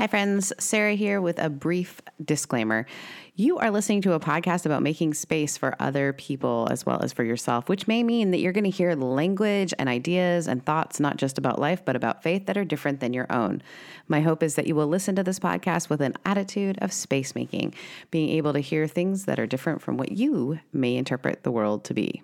Hi, friends. Sarah here with a brief disclaimer. You are listening to a podcast about making space for other people as well as for yourself, which may mean that you're going to hear language and ideas and thoughts, not just about life, but about faith that are different than your own. My hope is that you will listen to this podcast with an attitude of space making, being able to hear things that are different from what you may interpret the world to be.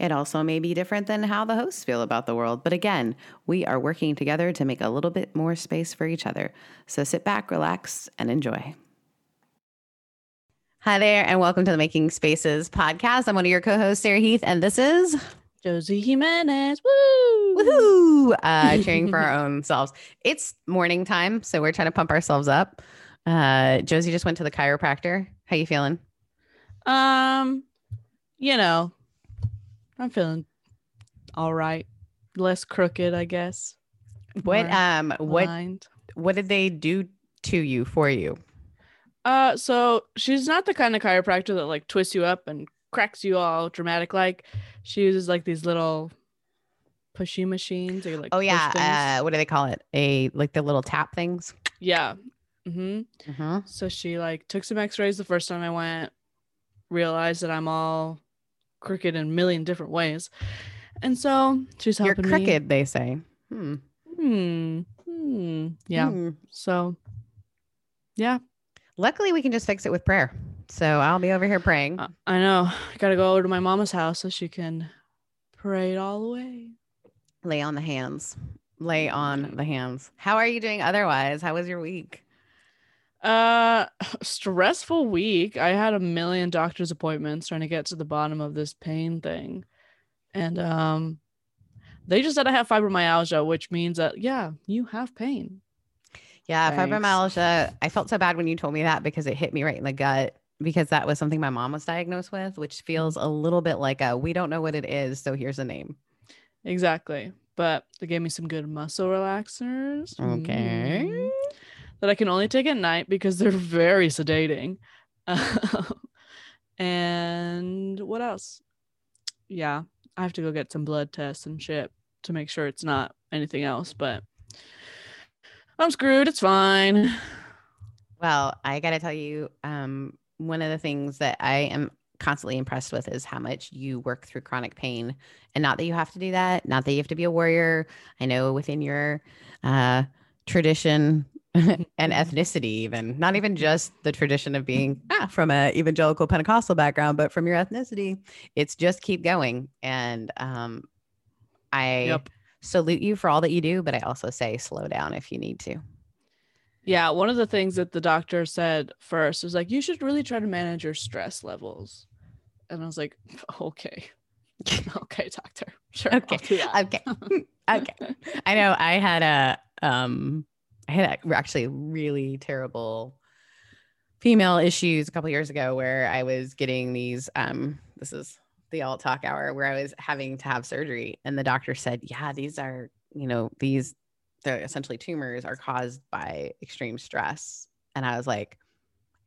It also may be different than how the hosts feel about the world, but again, we are working together to make a little bit more space for each other. So sit back, relax, and enjoy. Hi there, and welcome to the Making Spaces podcast. I'm one of your co hosts, Sarah Heath, and this is Josie Jimenez. Woo! Woohoo! Uh, cheering for our own selves. It's morning time, so we're trying to pump ourselves up. Uh, Josie just went to the chiropractor. How you feeling? Um, you know, I'm feeling all right. Less crooked, I guess. What More um what aligned. what did they do to you for you? Uh, so she's not the kind of chiropractor that like twists you up and cracks you all dramatic. Like she uses like these little pushy machines. Or, like Oh yeah, uh, what do they call it? A like the little tap things. yeah. Mm-hmm. Mm-hmm. So she like took some X-rays the first time I went, realized that I'm all crooked in a million different ways, and so she's helping You're helping me. crooked, they say. Hmm. Hmm. Hmm. Yeah. Hmm. So, yeah, Luckily, we can just fix it with prayer. So I'll be over here praying. I- I know. I gotta go over to my mama's house so she can pray it all away. Lay on the hands. Lay on the hands. How are you doing otherwise? How was your week? Uh, stressful week. I had a million doctor's appointments trying to get to the bottom of this pain thing, and um, they just said I have fibromyalgia, which means that yeah, you have pain. Yeah, Thanks. fibromyalgia. I felt so bad when you told me that because it hit me right in the gut because that was something my mom was diagnosed with, which feels a little bit like a we don't know what it is, so here's a name. Exactly. But they gave me some good muscle relaxers. Okay. Mm. That I can only take at night because they're very sedating. and what else? Yeah, I have to go get some blood tests and shit to make sure it's not anything else, but I'm screwed. It's fine. Well, I got to tell you, um, one of the things that I am constantly impressed with is how much you work through chronic pain. And not that you have to do that, not that you have to be a warrior. I know within your uh, tradition and ethnicity, even not even just the tradition of being ah, from a evangelical Pentecostal background, but from your ethnicity, it's just keep going. And um, I Yep. salute you for all that you do, but I also say slow down if you need to. Yeah, one of the things that the doctor said first was like, you should really try to manage your stress levels. And I was like, okay. okay, doctor. Sure. Okay, I'll do that. okay. Okay. I know I had a um I had actually really terrible female issues a couple years ago where I was getting these um this is the all talk hour where I was having to have surgery and the doctor said, "Yeah, these are, you know, these they're essentially tumors are caused by extreme stress." And I was like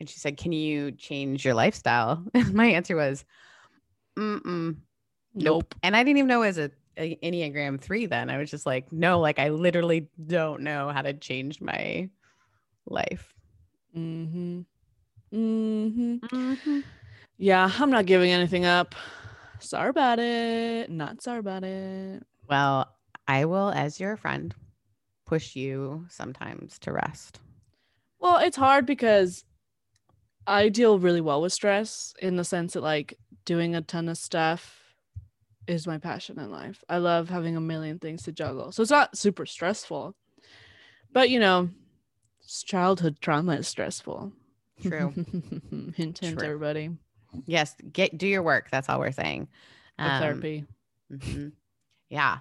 and she said, "Can you change your lifestyle?" And my answer was, "Mm-mm, Nope. and I didn't even know it was a Enneagram three then. I was just like, no, like I literally don't know how to change my life. Mm-hmm. Mm-hmm. Yeah, I'm not giving anything up. Sorry about it. Not sorry about it. Well, I will, as your friend, push you sometimes to rest. Well, it's hard because I deal really well with stress in the sense that like doing a ton of stuff is my passion in life. I love having a million things to juggle. So it's not super stressful. But you know, childhood trauma is stressful. True. hint hint True. everybody. yes, get do your work. That's all we're saying. Um, therapy. mhm. Yeah.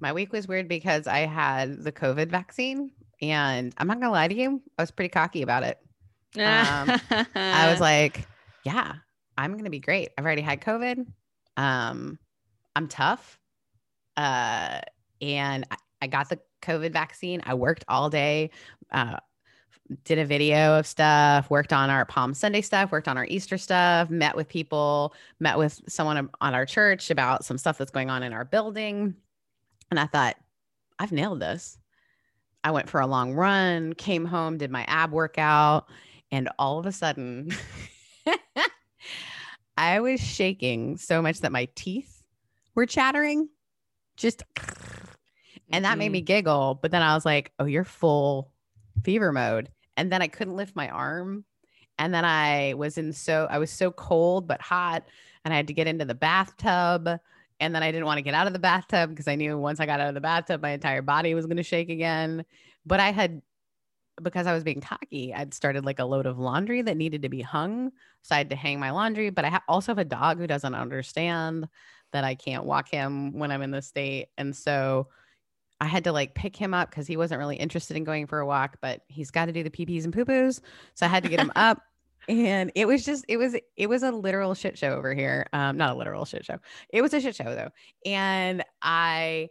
My week was weird because I had the COVID vaccine, and I'm not gonna lie to you, I was pretty cocky about it. um, I was like, yeah, I'm going to be great. I've already had COVID. Um, I'm tough. Uh, and I, I got the COVID vaccine. I worked all day, uh, did a video of stuff, worked on our Palm Sunday stuff, worked on our Easter stuff, met with people, met with someone on our church about some stuff that's going on in our building. And I thought, I've nailed this. I went for a long run, came home, did my ab workout, and all of a sudden, I was shaking so much that my teeth were chattering. Just, and that made me mm-hmm. giggle. But then I was like, oh, you're full fever mode. And then I couldn't lift my arm. And then I was in so, I was so cold but hot. And I had to get into the bathtub. And then I didn't want to get out of the bathtub because I knew once I got out of the bathtub, my entire body was going to shake again. But I had because I was being cocky, I'd started like a load of laundry that needed to be hung. So I had to hang my laundry. But I ha- also have a dog who doesn't understand that I can't walk him when I'm in the state. And so I had to like pick him up because he wasn't really interested in going for a walk, but he's got to do the pee-pees and poo-poos. So I had to get him up. And it was just, it was, it was a literal shit show over here. Um, not a literal shit show. It was a shit show though. And I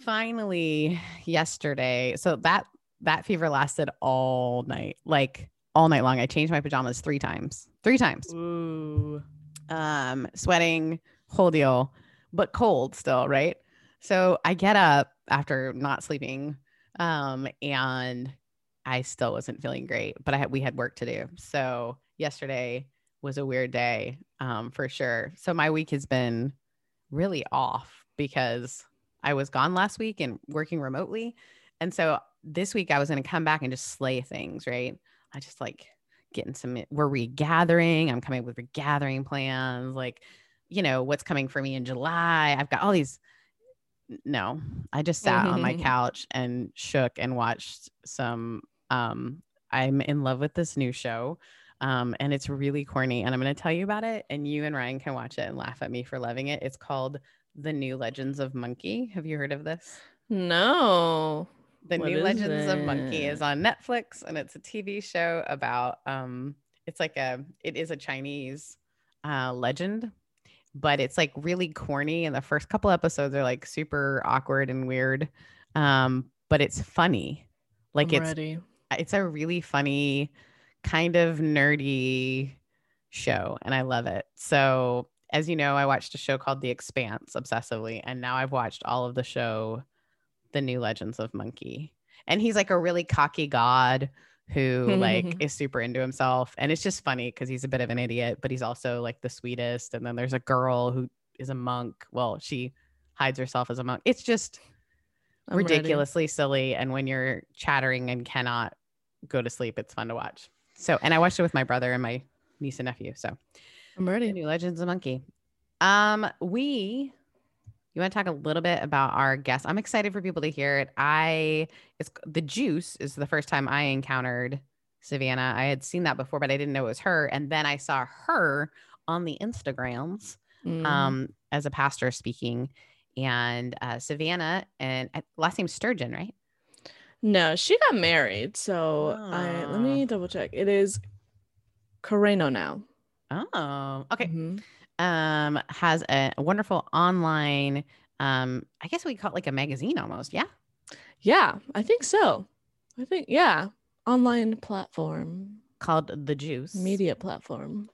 finally yesterday, so that that fever lasted all night, like all night long. I changed my pajamas three times, three times. Ooh. Um, sweating, whole deal, but cold still, right? So I get up after not sleeping, um, and I still wasn't feeling great, but I had we had work to do. So yesterday was a weird day, um, for sure. So my week has been really off because I was gone last week and working remotely. And so this week I was going to come back and just slay things, right? I just like getting some, we're regathering. I'm coming with regathering plans, like, you know, what's coming for me in July. I've got all these. No, I just sat on my couch and shook and watched some. Um, I'm in love with this new show. Um, and it's really corny. And I'm going to tell you about it. And you and Ryan can watch it and laugh at me for loving it. It's called The New Legends of Monkey. Have you heard of this? No. The What New Legends of Monkey is on Netflix and it's a TV show about um it's like a it is a Chinese uh legend, but it's like really corny and the first couple episodes are like super awkward and weird. Um but it's funny. Like I'm it's ready. it's a really funny kind of nerdy show and I love it. So, as you know, I watched a show called The Expanse obsessively and now I've watched all of the show The New Legends of Monkey. And he's like a really cocky god who like is super into himself and it's just funny cuz he's a bit of an idiot, but he's also like the sweetest and then there's a girl who is a monk. Well, she hides herself as a monk. It's just I'm ready. ridiculously silly and when you're chattering and cannot go to sleep it's fun to watch so and i watched it with my brother and my niece and nephew so I'm ready. new legends of monkey um we you want to talk a little bit about our guest i'm excited for people to hear it i it's the juice is the first time i encountered savannah i had seen that before but i didn't know it was her and then i saw her on the instagrams Mm. um as a pastor speaking and uh savannah and uh, last name sturgeon right no, she got married. So I let me double check. It is Carreno now. Oh, okay. Mhm. Um, has a wonderful online, um, I guess we call it like a magazine almost. Yeah. Yeah, I think so. I think yeah, online platform, Called The Juice. media platform.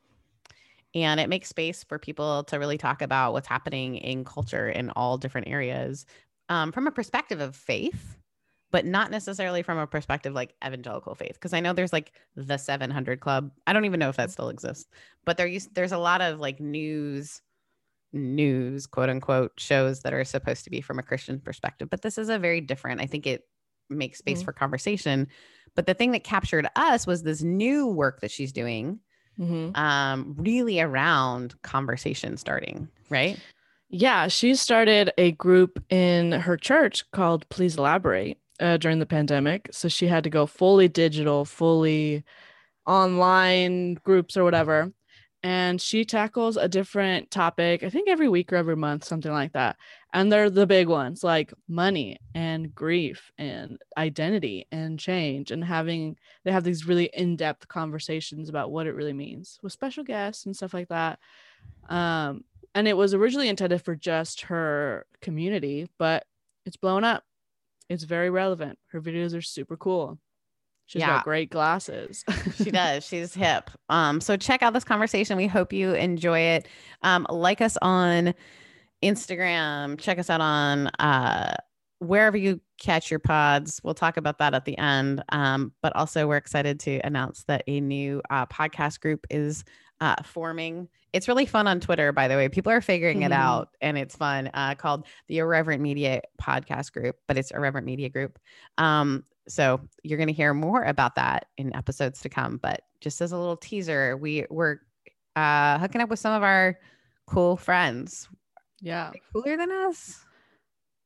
And it makes space for people to really talk about what's happening in culture in all different areas um, from a perspective of faith, but not necessarily from a perspective like evangelical faith. Because I know there's like the 700 Club. I don't even know if that still exists, but there used, there's a lot of like news, news, quote unquote, shows that are supposed to be from a Christian perspective. But this is a very different, I think it makes space Mhm. for conversation. But the thing that captured us was this new work that she's doing Mhm. um really around conversation starting right Yeah, she started a group in her church called Please Elaborate uh, during the pandemic. So she had to go fully digital, fully online groups or whatever. And she tackles a different topic, I think every week or every month, something like that. And they're the big ones like money and grief and identity and change and having, they have these really in depth conversations about what it really means with special guests and stuff like that. Um, and it was originally intended for just her community, but it's blown up. It's very relevant. Her videos are super cool. She's Yeah. got great glasses. she does she's hip um so check out this conversation we hope you enjoy it um like us on instagram check us out on uh wherever you catch your pods. We'll talk about that at the end. Um, but also, we're excited to announce that a new uh, podcast group is uh, forming. It's really fun on Twitter, by the way. People are figuring it Mhm. out, and it's fun. Uh, called the Irreverent Media Podcast Group, but it's Irreverent Media Group. Um, so you're going to hear more about that in episodes to come. But just as a little teaser, we we're uh, hooking up with some of our cool friends. Yeah. Cooler than us.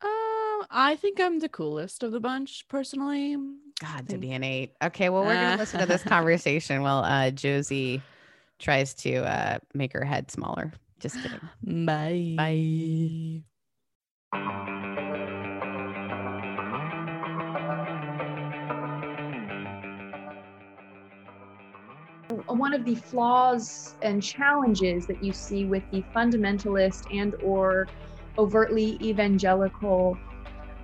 Um, I think I'm the coolest of the bunch, personally. God, to be an eight. Okay, well, we're gonna listen to this conversation while uh, Josie tries to uh, make her head smaller. Just kidding. Bye. Bye. one of the flaws and challenges that you see with the fundamentalist and or overtly evangelical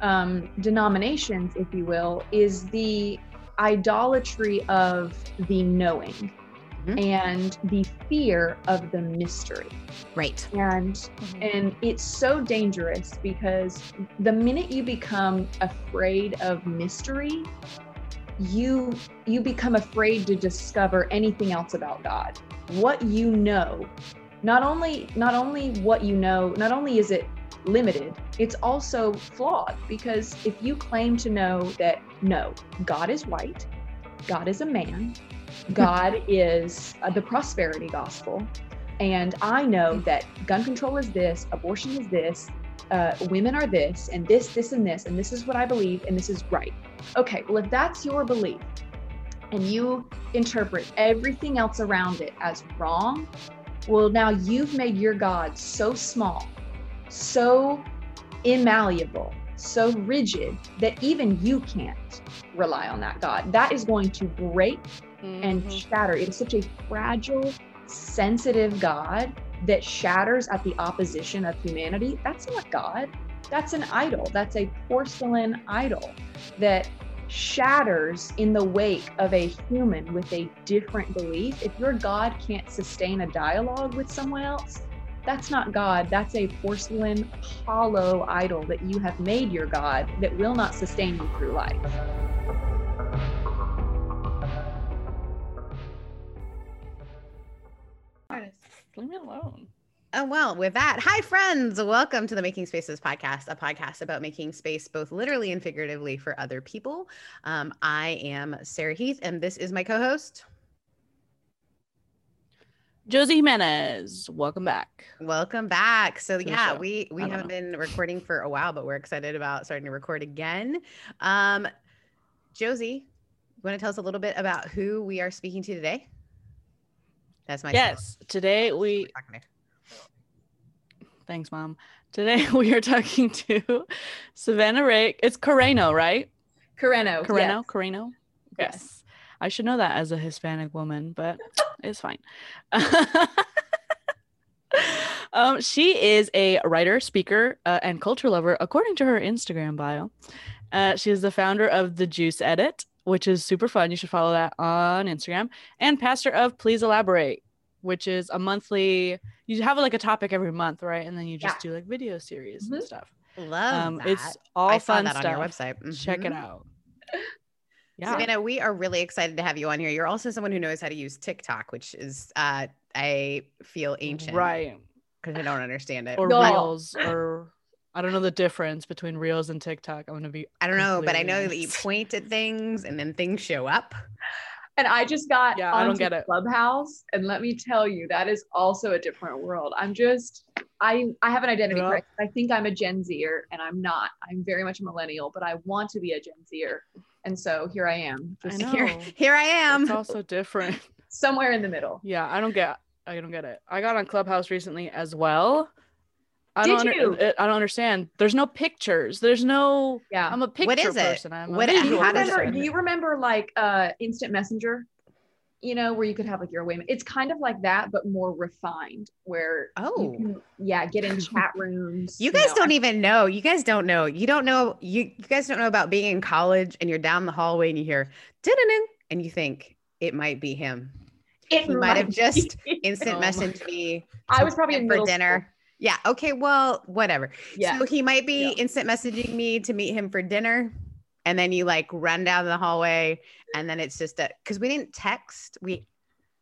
um, denominations if you will is the idolatry of the knowing Mhm. and the fear of the mystery Right. and and it's so dangerous because the minute you become afraid of mystery you you become afraid to discover anything else about god what you know not only not only what you know not only is it limited it's also flawed because if you claim to know that no god is white god is a man god is uh, the prosperity gospel and I know that gun control is this, abortion is this, uh, women are this, and this, this, and this, and this is what I believe, and this is right. Okay, well, if that's your belief and you interpret everything else around it as wrong, well, now you've made your God so small, so immalleable, so rigid that even you can't rely on that God. That is going to break and Mhm. shatter. It is such a fragile, sensitive God that shatters at the opposition of humanity. That's not God. That's an idol. That's a porcelain idol that shatters in the wake of a human with a different belief. If your God can't sustain a dialogue with someone else, that's not God. That's a porcelain, hollow idol that you have made your God that will not sustain you through life. Leave me alone. Oh, well, with that, hi, friends. Welcome to the Making Spaces podcast, a podcast about making space both literally and figuratively for other people. Um, I am Sarah Heath, and this is my co host. Josie Jimenez, welcome back. Welcome back. So To yeah, we we haven't know. been recording for a while, but we're excited about starting to record again. Um, Josie, you want to tell us a little bit about who we are speaking to today? That's my Yes, today we thanks, mom. Today we are talking to Savannah Ray. It's Carreno, right? Carreno. Carreno, Carreno. Yes. I should know that as a Hispanic woman, but it's fine. um, she is a writer, speaker, uh, and culture lover, according to her Instagram bio. Uh, she is the founder of the Juice Edit, which is super fun. You should follow that on Instagram. And pastor of Please Elaborate, which is a monthly. You have like a topic every month, right? And then you just do like video series and Mhm. stuff. Love Um, that. it's all I saw fun that stuff. on your website. Check it Mhm. out. Yeah. Savannah, we are really excited to have you on here. You're also someone who knows how to use TikTok, which is uh, I feel ancient, Right. Because I don't understand it. or No. reels or I don't know the difference between reels and TikTok. I'm gonna be I don't know, but I completely know that you point at things and then things show up. And I just got Yeah, I don't onto get it. Clubhouse, and let me tell you, that is also a different world. I'm just, I, I have an identity Yeah. crisis. I think I'm a Gen Zer, and I'm not. I'm very much a millennial, but I want to be a Gen Zer, and so here I am, I just know. Here, here I am. it's also different. somewhere in the middle. Yeah, I don't get I don't get it. I got on Clubhouse recently as well. I Did don't you? it- I don't understand. There's no pictures. There's no Yeah. I'm a picture What is it? person. I'm a What- do you visual it- remember? person. Do you remember like uh, Instant Messenger? You know, where you could have like your way. It's kind of like that, but more refined. Where Oh. you can, yeah, get in chat rooms. You guys know, don't even know. You guys don't know. You don't know. You, you guys don't know about being in college and you're down the hallway and you hear and you think it might be him. It He might have just Instant Oh my me I was probably in for middle dinner. school. Yeah. Okay. Well, whatever. Yeah. So he might be Yeah. instant messaging me to meet him for dinner. And then you like run down the hallway and then it's just a because we didn't text. We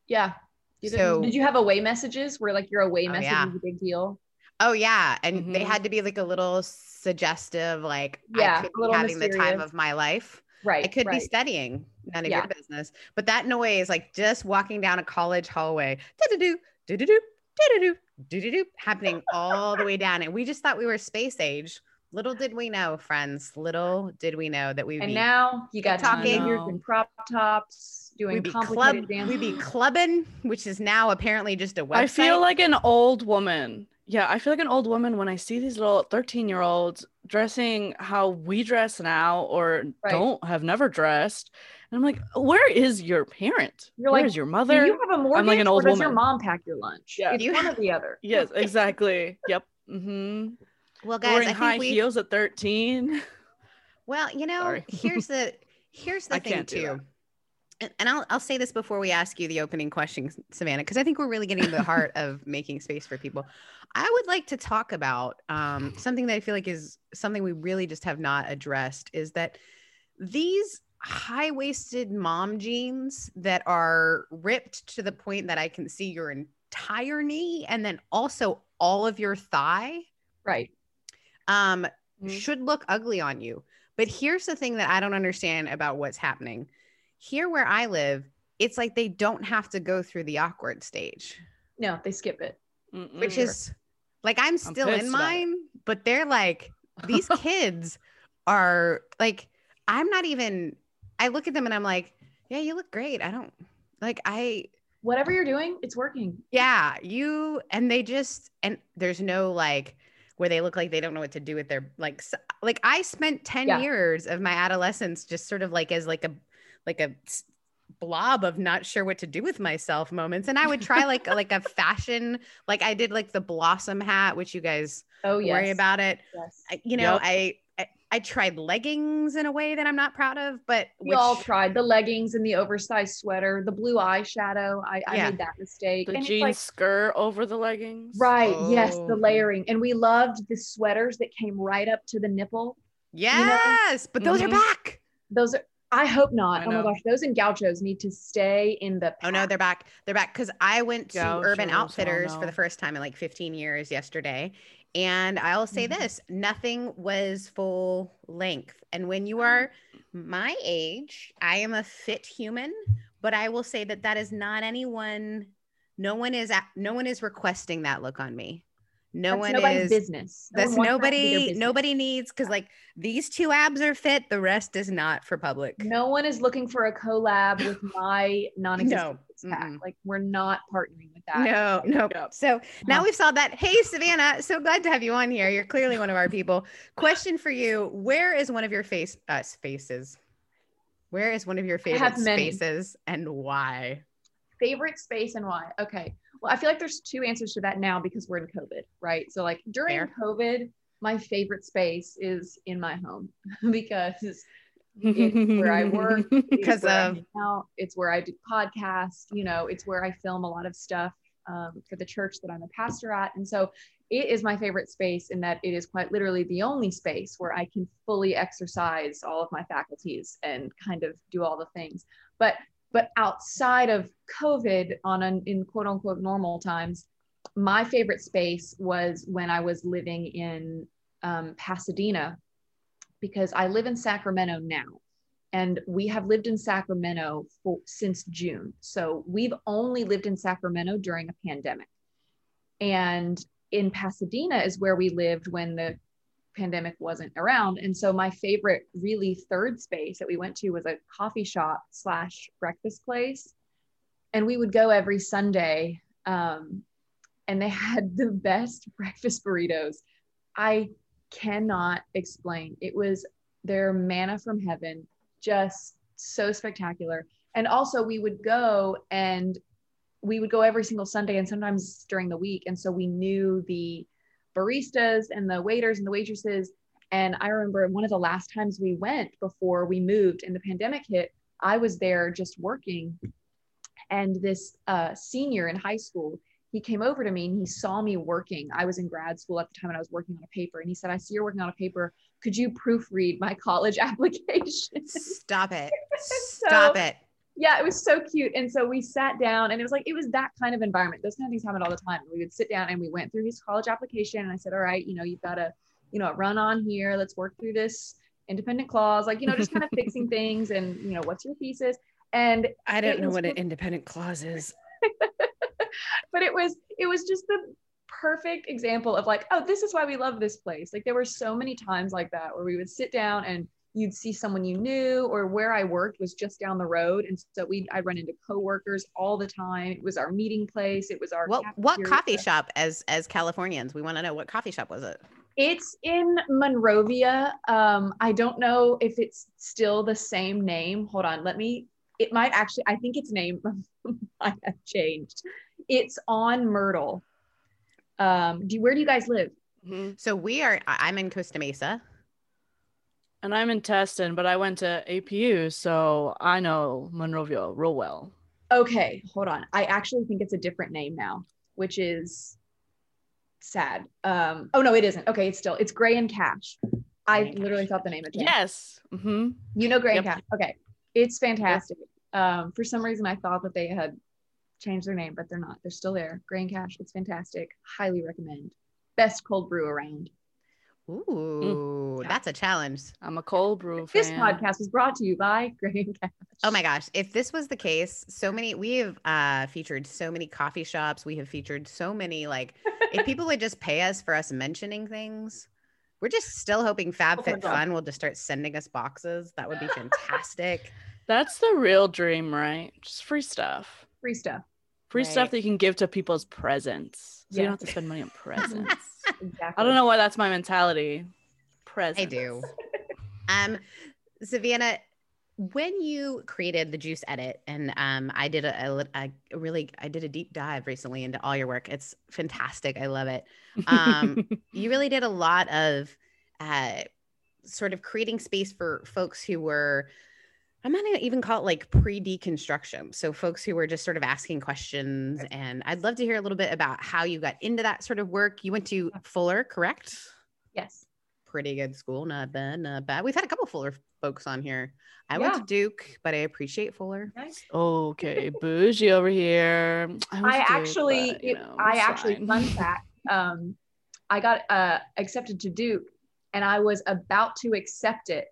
Yeah. You So- did you have away messages where like your away Oh, message yeah. is a big deal? oh yeah. And they Mhm. had to be like a little suggestive, like Yeah, I could be having the time of my life. Right. I could right. be studying. None of Yeah. your business. But that noise, like just walking down a college hallway, do-do-do, do-do-do, happening all the way down. And we just thought we were space age. Little did we know, friends. Little did we know that we'd And be now you got talking. teenagers in crop tops doing we'd be complicated club, dances. we'd be clubbing, which is now apparently just a website. I feel like an old woman. Yeah, I feel like an old woman when I see these little 13 year olds dressing how we dress now or Right. don't have never dressed. And I'm like, where is your parent? You're Where like, is your Do mother? you have a mortgage like an old or does your mom pack your lunch? Yeah. It's You- one or the other. yes, exactly. yep. Mm-hmm. well, guys, Wearing I high we. heels at 13. Well, you know, here's the here's the I thing can't do too. And, and I'll I'll say this before we ask you the opening question, Savannah, because I think we're really getting to the heart of making space for people. I would like to talk about um, something that I feel like is something we really just have not addressed is that these high waisted mom jeans that are ripped to the point that I can see your entire knee and then also all of your thigh Right. um, Mhm. should look ugly on you. But here's the thing that I don't understand about what's happening. Here where I live, it's like they don't have to go through the awkward stage, No, they skip it. which Mm-mm. is like I'm still pissed in mine, but they're like these kids are like I'm not even I look at them and I'm like, yeah, you look great. I don't like I Whatever you're doing, it's working. yeah, you and they just and there's no like where they look like they don't know what to do with their like s- like I spent 10 Yeah. years of my adolescence just sort of like as like a like a blob of not sure what to do with myself moments and I would try like like a fashion like I did like the blossom hat which you guys Oh yes. worry about it Yes. I, you know Yep. I, I I tried leggings in a way that I'm not proud of but We all tried the leggings and the oversized sweater, the blue eyeshadow. I, I Yeah. made that mistake. the And jean like, skirt over the leggings. right, yes, Oh. the layering. And we loved the sweaters that came right up to the nipple. yes but those are Mhm. back Those are I hope not. I Oh my gosh, those and gauchos need to stay in the Oh no, they're back. They're back because I went to Urban Gauchos, oh Outfitters for the first time in like 15 years yesterday. And I'll say Mhm. this nothing was full length. And when you are my age, I am a fit human, but I will say that that is not anyone. No one is at, no one is requesting that look on me. No That's one nobody's is business. No that's wants that to be their nobody nobody needs because like these two abs are fit, the rest is not for public. No one is looking for a collab with my non-existent No, pack. Like we're not partnering with that. No, no. Yep. So now we've solved that. Hey, Savannah, so glad to have you on here. You're clearly one of our people. Question for you: Where is one of your face uh, faces? Where is one of your favorite spaces, and why? Favorite space and why? Okay. Well, I feel like there's two answers to that now because we're in COVID, right? So like during Fair. COVID, my favorite space is in my home because it's where I work, Because of- out, it's where I do podcasts, you know, it's where I film a lot of stuff um, for the church that I'm a pastor at. And so it is my favorite space in that it is quite literally the only space where I can fully exercise all of my faculties and kind of do all the things. But but outside of COVID on an in quote unquote normal times, my favorite space was when I was living in um, Pasadena because I live in Sacramento now. And we have lived in Sacramento for, since June. So we've only lived in Sacramento during a pandemic. And in Pasadena is where we lived when the pandemic wasn't around. And so my favorite, really third space that we went to was a coffee shop slash breakfast place. And we would go every Sunday. Um, and they had the best breakfast burritos. I cannot explain. It was their manna from heaven, just so spectacular. And also, we would go and we would go every single Sunday and sometimes during the week. And so we knew the baristas and the waiters and the waitresses. And I remember one of the last times we went before we moved and the pandemic hit, I was there just working. And this uh, senior in high school, he came over to me and he saw me working. I was in grad school at the time and I was working on a paper. And he said, I see you're working on a paper. Could you proofread my college application? Stop it. Stop So- it. Yeah, it was so cute. And so we sat down and it was like, it was that kind of environment. Those kind of things happen all the time. We would sit down and we went through his college application. And I said, all right, you know, you've got to, you know, run on here. Let's work through this independent clause, like, you know, just kind of fixing things and, you know, what's your thesis? And I don't know what an independent clause is. but it was it was just the perfect example of like oh this is why we love this place like there were so many times like that where we would sit down and you'd see someone you knew or where i worked was just down the road. And so we i'd run into coworkers all the time. It was our meeting place. It was our What what coffee shop as as Californians? We want to know what coffee shop was it? it's in monrovia. Um i don't know if it's still the same name. Hold on let me it might actually i think its name might have changed. It's on myrtle. Um do where do you guys live? So we are I'm in Costa Mesa. And I'm in Tustin, but I went to APU, so I know Monrovia real well. Okay, hold on. I actually think it's a different name now, which is sad. Um, oh no, it isn't. Okay, it's still it's Gray and Cash. I and literally Cash. thought the name of it. Yes. Mm-hmm. You know Gray and Cash. Okay. It's fantastic. Um, for some reason I thought that they had changed their name, but they're not. They're still there. Gray and Cash. It's fantastic. Highly recommend. Best cold brew around. Ooh, Yeah. that's a challenge. I'm a cold brew This fan. podcast was brought to you by Gray and Cash. Oh my gosh, if this was the case, so many we have uh featured so many coffee shops, we have featured so many like if people would just pay us for us mentioning things. We're just still hoping Oh my God. FabFitFun will just start sending us boxes. That would be fantastic. That's the real dream, right? Just free stuff. Free stuff. Free Right. stuff that you can give to people as presents. So you don't have to spend money on presents. Exactly. I don't know why that's my mentality. Presents. I do. Um, Savannah, when you created the Juice Edit, and um, I did a, a a really, I did a deep dive recently into all your work. It's fantastic. I love it. Um, you really did a lot of uh, sort of creating space for folks who were. I'm not gonna even call it like pre deconstruction. So, folks who were just sort of asking questions. And I'd love to hear a little bit about how you got into that sort of work. You went to Fuller, correct? Yes. pretty good school. Not bad, not bad. We've had a couple Fuller folks on here. I went to Duke, but I appreciate Fuller. Nice. okay, bougie over here. went I to Duke, actually, but, you it- know, I actually, fine. fun fact, um, I got uh, accepted to Duke, and I was about to accept it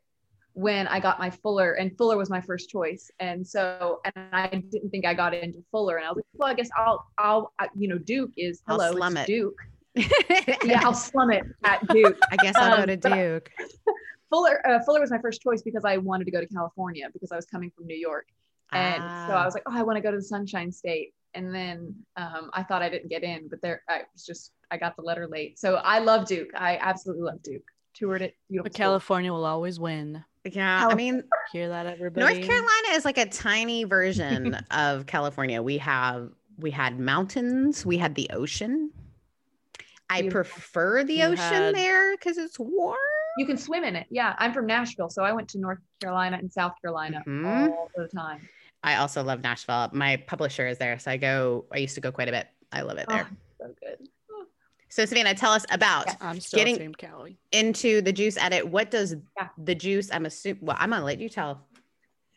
when I got my Fuller, and Fuller was my first choice, and so, and I didn't think I got into Fuller, and I was like, well, I guess I'll, I'll, you know, Duke is I'll hello, slum it. Duke. Yeah, I'll slum it at Duke. I guess I'll go Um, to Duke. Fuller, uh, Fuller was my first choice because I wanted to go to California because I was coming from New York. And so I Ah. was like, oh, I want to go to the Sunshine State. And then um, I thought I didn't get in, but there, I was just, I got the letter late. So I love Duke. I absolutely love Duke. Toured it. Beautiful. But. California will always win. Yeah, I mean, Hear that, everybody? North Carolina is like a tiny version of California. We have we had mountains, we had the ocean. I Beautiful. prefer the ocean had- there because it's warm. You can swim in it. Yeah. I'm from Nashville. So I went to North Carolina and South Carolina Mhm. all the time. I also love Nashville. My publisher is there, so I go. I used to go quite a bit. I love it there. Oh, so good. So Savannah, tell us about Yeah. I'm still Getting- Cali. into the juice edit. What does Yeah. the juice? I'm assuming. Well, I'm gonna let you tell.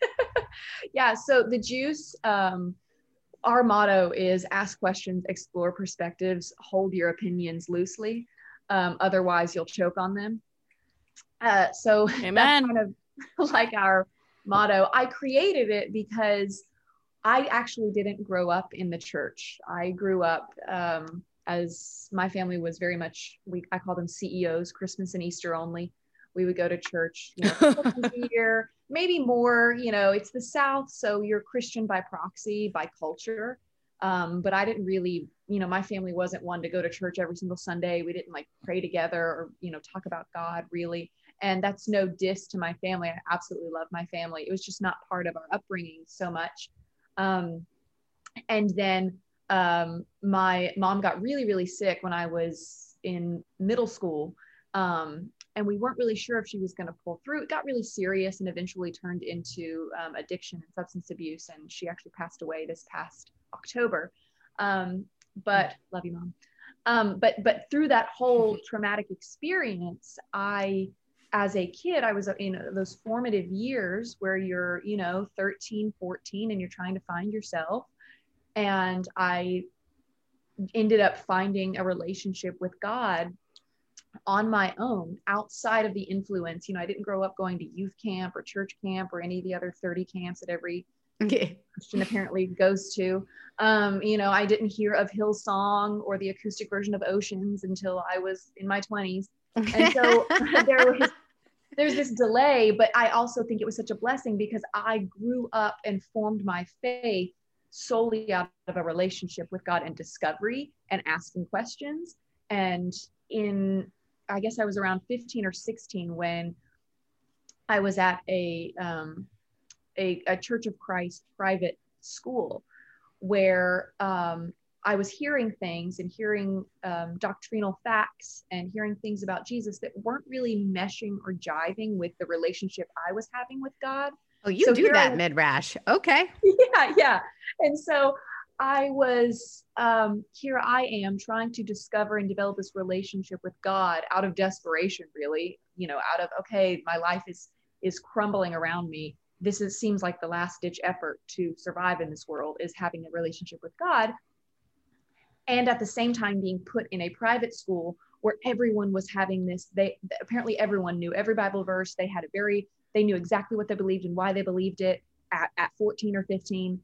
yeah so the juice um our motto is ask questions explore perspectives hold your opinions loosely um, otherwise you'll choke on them uh, so Amen. that's kind of like our motto i created it because i actually didn't grow up in the church i grew up um, as my family was very much we i call them ceos christmas and easter only. We would go to church you know, a couple times a year maybe more you know it's the south so you're christian by proxy by culture. Um, but i didn't really you know my family wasn't one to go to church every single sunday. We didn't like pray together or you know talk about god really. And that's no diss to my family. I absolutely love my family. It was just not part of our upbringing so much. Um, and then um, my mom got really really sick when i was in middle school um, and we weren't really sure if she was going to pull through. It got really serious and eventually turned into um, addiction and substance abuse. And she actually passed away this past October. Um, but love you, mom. Um, but but through that whole traumatic experience, I as a kid, I was in those formative years where you're, you know, 13, 14, and you're trying to find yourself. And I ended up finding a relationship with God on my own outside of the influence. You know, I didn't grow up going to youth camp or church camp or any of the other 30 camps that every Christian apparently goes to. Um, you know, I didn't hear of Hillsong or the acoustic version of Oceans until I was in my 20s. And so there was there's this delay, but I also think it was such a blessing because I grew up and formed my faith solely out of a relationship with God and discovery and asking questions. And in, I guess I was around 15 or 16 when I was at a, um, a, a Church of Christ private school where um, I was hearing things and hearing um, doctrinal facts and hearing things about Jesus that weren't really meshing or jiving with the relationship I was having with God. Oh, you so do that midrash. Okay. Yeah, yeah. And so I was um, here. I am trying to discover and develop this relationship with God out of desperation, really. You know, out of okay, my life is is crumbling around me. This is seems like the last ditch effort to survive in this world is having a relationship with God and at the same time being put in a private school where everyone was having this they apparently everyone knew every bible verse they had a very they knew exactly what they believed and why they believed it at, at 14 or 15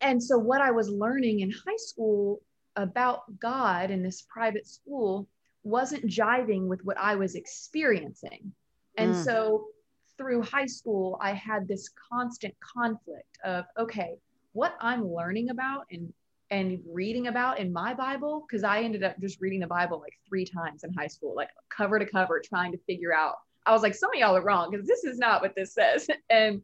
and so what i was learning in high school about god in this private school wasn't jiving with what i was experiencing and mm. so through high school i had this constant conflict of okay what i'm learning about and and reading about in my Bible, because I ended up just reading the Bible like three times in high school, like cover to cover, trying to figure out. I was like, some of y'all are wrong because this is not what this says. And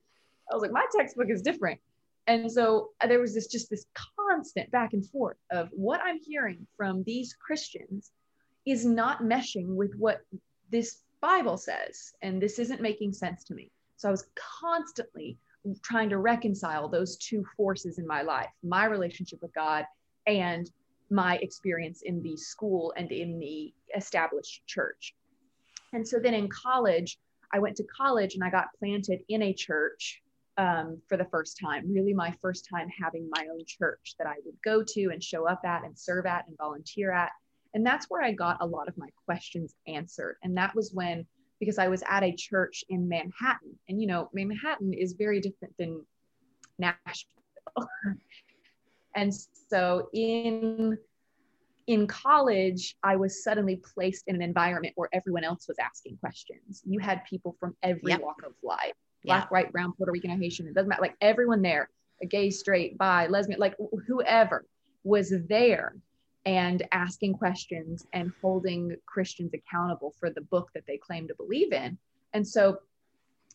I was like, my textbook is different. And so uh, there was this just this constant back and forth of what I'm hearing from these Christians is not meshing with what this Bible says. And this isn't making sense to me. So I was constantly trying to reconcile those two forces in my life my relationship with God and my experience in the school and in the established church. And so then in college, I went to college and I got planted in a church um, for the first time, really my first time having my own church that I would go to and show up at and serve at and volunteer at. And that's where I got a lot of my questions answered. And that was when because I was at a church in Manhattan. And, you know, Manhattan is very different than Nashville. and so in in college, I was suddenly placed in an environment where everyone else was asking questions. You had people from every yep. walk of life black, white, brown, Puerto Rican, or Haitian. It doesn't matter. Like everyone there, a gay, straight, bi, lesbian, like whoever was there and asking questions and holding Christians accountable for the book that they claim to believe in. And so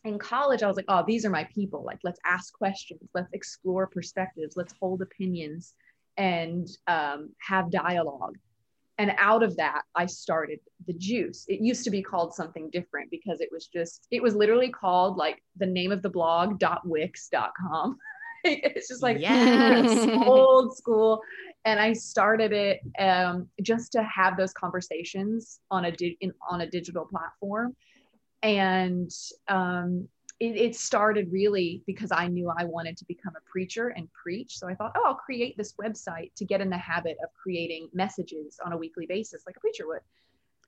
in college, I was like, oh, these are my people. Like, let's ask questions, let's explore perspectives, let's hold opinions and um, have dialogue. And out of that, I started the juice. It used to be called something different because it was just, it was literally called like the name of the blog dot wix.com. it's just like yes. old school and I started it um, just to have those conversations on a di- in, on a digital platform, and um, it, it, started really because I knew I wanted to become a preacher and preach. So I thought, oh, I'll create this website to get in the habit of creating messages on a weekly basis, like a preacher would.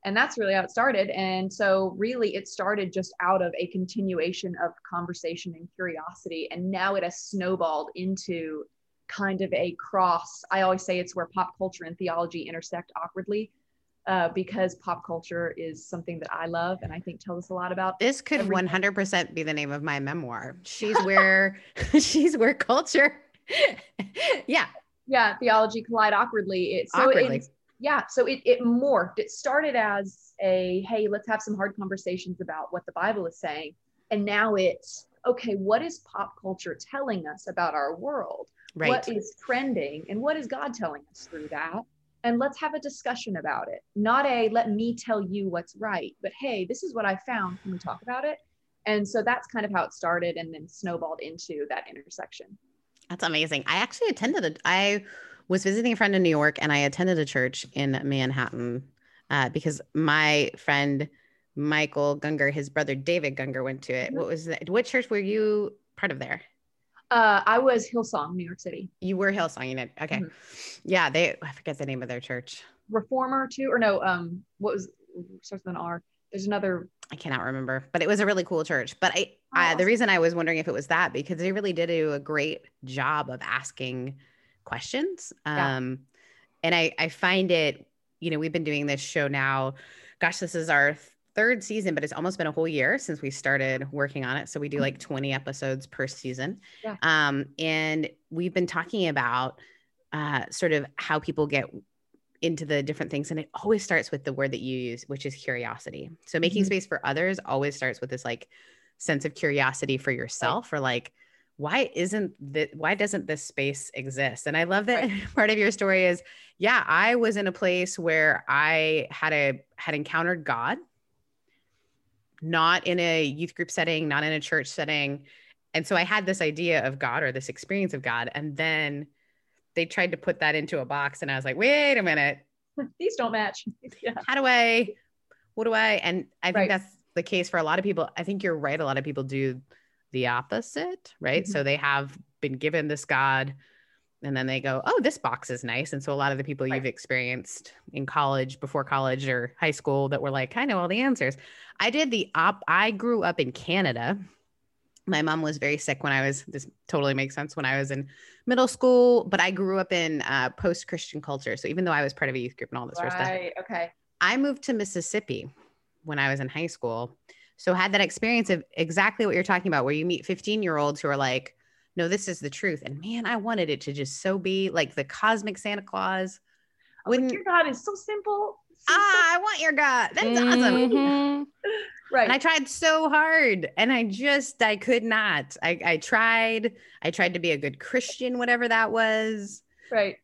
And that's really how it started. And so, really, it started just out of a continuation of conversation and curiosity. And now it has snowballed into kind of a cross. I always say it's where pop culture and theology intersect awkwardly. Uh, because pop culture is something that I love and I think tells us a lot about. This could everything. 100% be the name of my memoir. She's where she's where culture. yeah. Yeah, theology collide awkwardly. It, so awkwardly. It, yeah, so it, it morphed. It started as a hey, let's have some hard conversations about what the Bible is saying, and now it's okay. What is pop culture telling us about our world? Right. What is trending and what is God telling us through that? And let's have a discussion about it. Not a let me tell you what's right, but hey, this is what I found. Can we talk about it? And so that's kind of how it started and then snowballed into that intersection. That's amazing. I actually attended a, I was visiting a friend in New York and I attended a church in Manhattan uh, because my friend Michael Gungor, his brother David Gungor went to it. What was that? What church were you part of there? Uh, I was Hillsong, New York City. You were Hillsong Unit. Okay. Mhm. Yeah, they I forget the name of their church. Reformer too, or no? Um, what was starts with an R? There's another. I cannot remember, but it was a really cool church. But I, I the reason I was wondering if it was that because they really did do a great job of asking questions. Yeah. Um, and I, I find it, you know, we've been doing this show now. Gosh, this is our third season, but it's almost been a whole year since we started working on it. So we do like 20 episodes per season. Yeah. Um, and we've been talking about uh, sort of how people get into the different things and it always starts with the word that you use which is curiosity so making Mhm. space for others always starts with this like sense of curiosity for yourself or like why isn't that why doesn't this space exist and i love that part of your story is yeah i was in a place where i had a had encountered god not in a youth group setting not in a church setting and so i had this idea of god or this experience of god and then they tried to put that into a box and i was like wait a minute These don't match. yeah. how do I, what do I? And I think Right. that's the case for a lot of people. I think you're right. A lot of people do the opposite, right? Mhm. So they have been given this God and then they go, oh, this box is nice. And so a lot of the people Right. you've experienced in college, before college or high school that were like, I know all the answers. I did the op, I grew up in Canada. My mom was very sick when I was, this totally makes sense when I was in middle school, but I grew up in uh, post Christian culture. So even though I was part of a youth group and all this sort of stuff, Right. Okay. I moved to Mississippi when I was in high school. So had that experience of exactly what you're talking about, where you meet 15 year olds who are like, no, this is the truth. And man, I wanted it to just so be like the cosmic Santa Claus. I was like, your God is so simple. so ah, I want your God. That's awesome. Mhm. Right. And I tried so hard and I just, I could not. I, I tried. I tried to be a good Christian, whatever that was. right.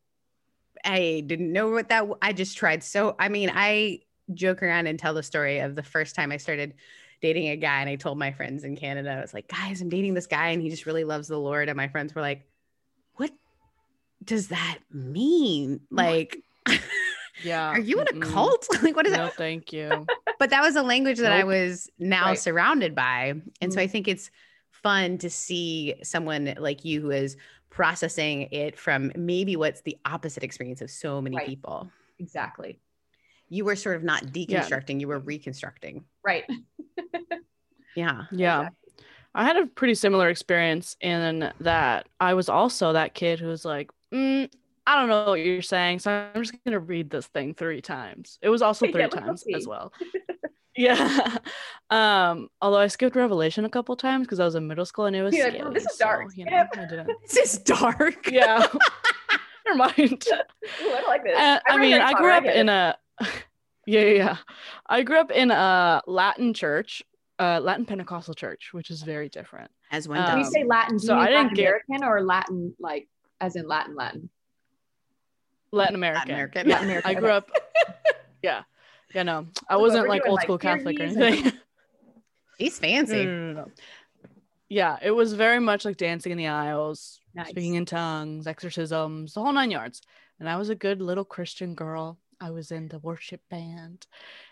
I didn't know what that I just tried so I mean I joke around and tell the story of the first time I started dating a guy and I told my friends in Canada I was like guys I'm dating this guy and he just really loves the Lord and my friends were like what does that mean like Yeah. are you in a mm-mm. cult like what is No, that thank you. but that was a language that I was now Right. surrounded by. And so Mhm. I think it's fun to see someone like you who is processing it from maybe what's the opposite experience of so many Right. people. Exactly. You were sort of not deconstructing, you were reconstructing. Right. Yeah. Yeah. I had a pretty similar experience in that I was also that kid who was like, mm, I don't know what you're saying, so I'm just gonna read this thing three times. It was also three let's times as well. yeah. Um, although I skipped Revelation a couple times because I was in middle school and it was You're scary, "Oh, this is so, dark. you know, Skip." I didn't. This is dark. Yeah. Never mind. Ooh, I don't like this. Uh, I read mean, I grew up get in it. a yeah, yeah, yeah. I grew up in a Latin church, uh, Latin Pentecostal church, which is very different. As one Um, When you say Latin, do so you I didn't Latin get- American or Latin, like as in Latin Latin? Latin American. American. Latin American. I grew up. Yeah, yeah. No, I was wasn't like doing, old like, school Catholic or Pyrenees and- anything. He's no, fancy. no, no, no. Yeah, it was very much like dancing in the aisles, Nice. speaking in tongues, exorcisms, the whole nine yards. And I was a good little Christian girl. I was in the worship band,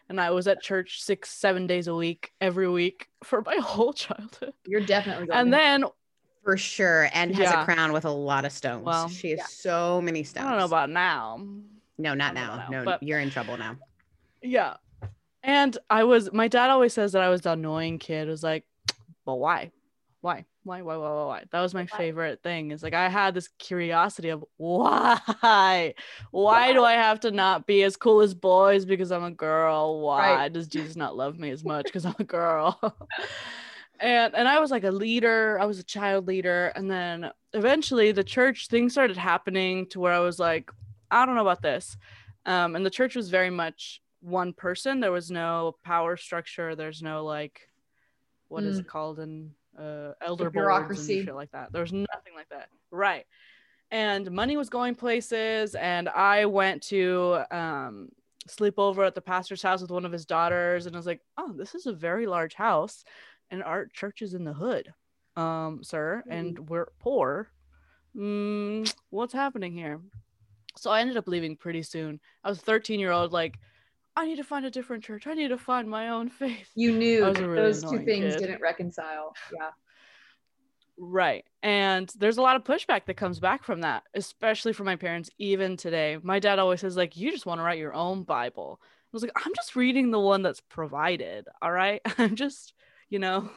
and I was at church six, seven days a week, every week for my whole childhood. You're definitely going. And then For sure. And has Yeah. a crown with a lot of stones. Well, she has yeah. so many stones. I don't know about now. no, not I now. No, but- you're in trouble now. Yeah. And I was my dad always says that I was the annoying kid. It was like, but why? Why? Why? Why? Why? Why? Why? That was my favorite thing. Is like I had this curiosity of why? Why do I have to not be as cool as boys because I'm a girl? Why Right. does Jesus not love me as much because I'm a girl? and and I was like a leader. I was a child leader. And then eventually the church things started happening to where I was like, I don't know about this. Um, and the church was very much one person. There was no power structure. There's no like, what is Mm. it called in uh, elder bureaucracy. shit like that. There's nothing like that. Right. And money was going places. And I went to um, sleep over at the pastor's house with one of his daughters. And I was like, oh, this is a very large house. And our church is in the hood, um, sir. And we're poor. Mm, what's happening here? So I ended up leaving pretty soon. I was 13 year old, like, I need to find a different church. I need to find my own faith. You knew I really those two things kid. didn't reconcile. Yeah. Right. And there's a lot of pushback that comes back from that, especially from my parents, even today. My dad always says, like, you just want to write your own Bible. I was like, I'm just reading the one that's provided. All right. I'm just, you know,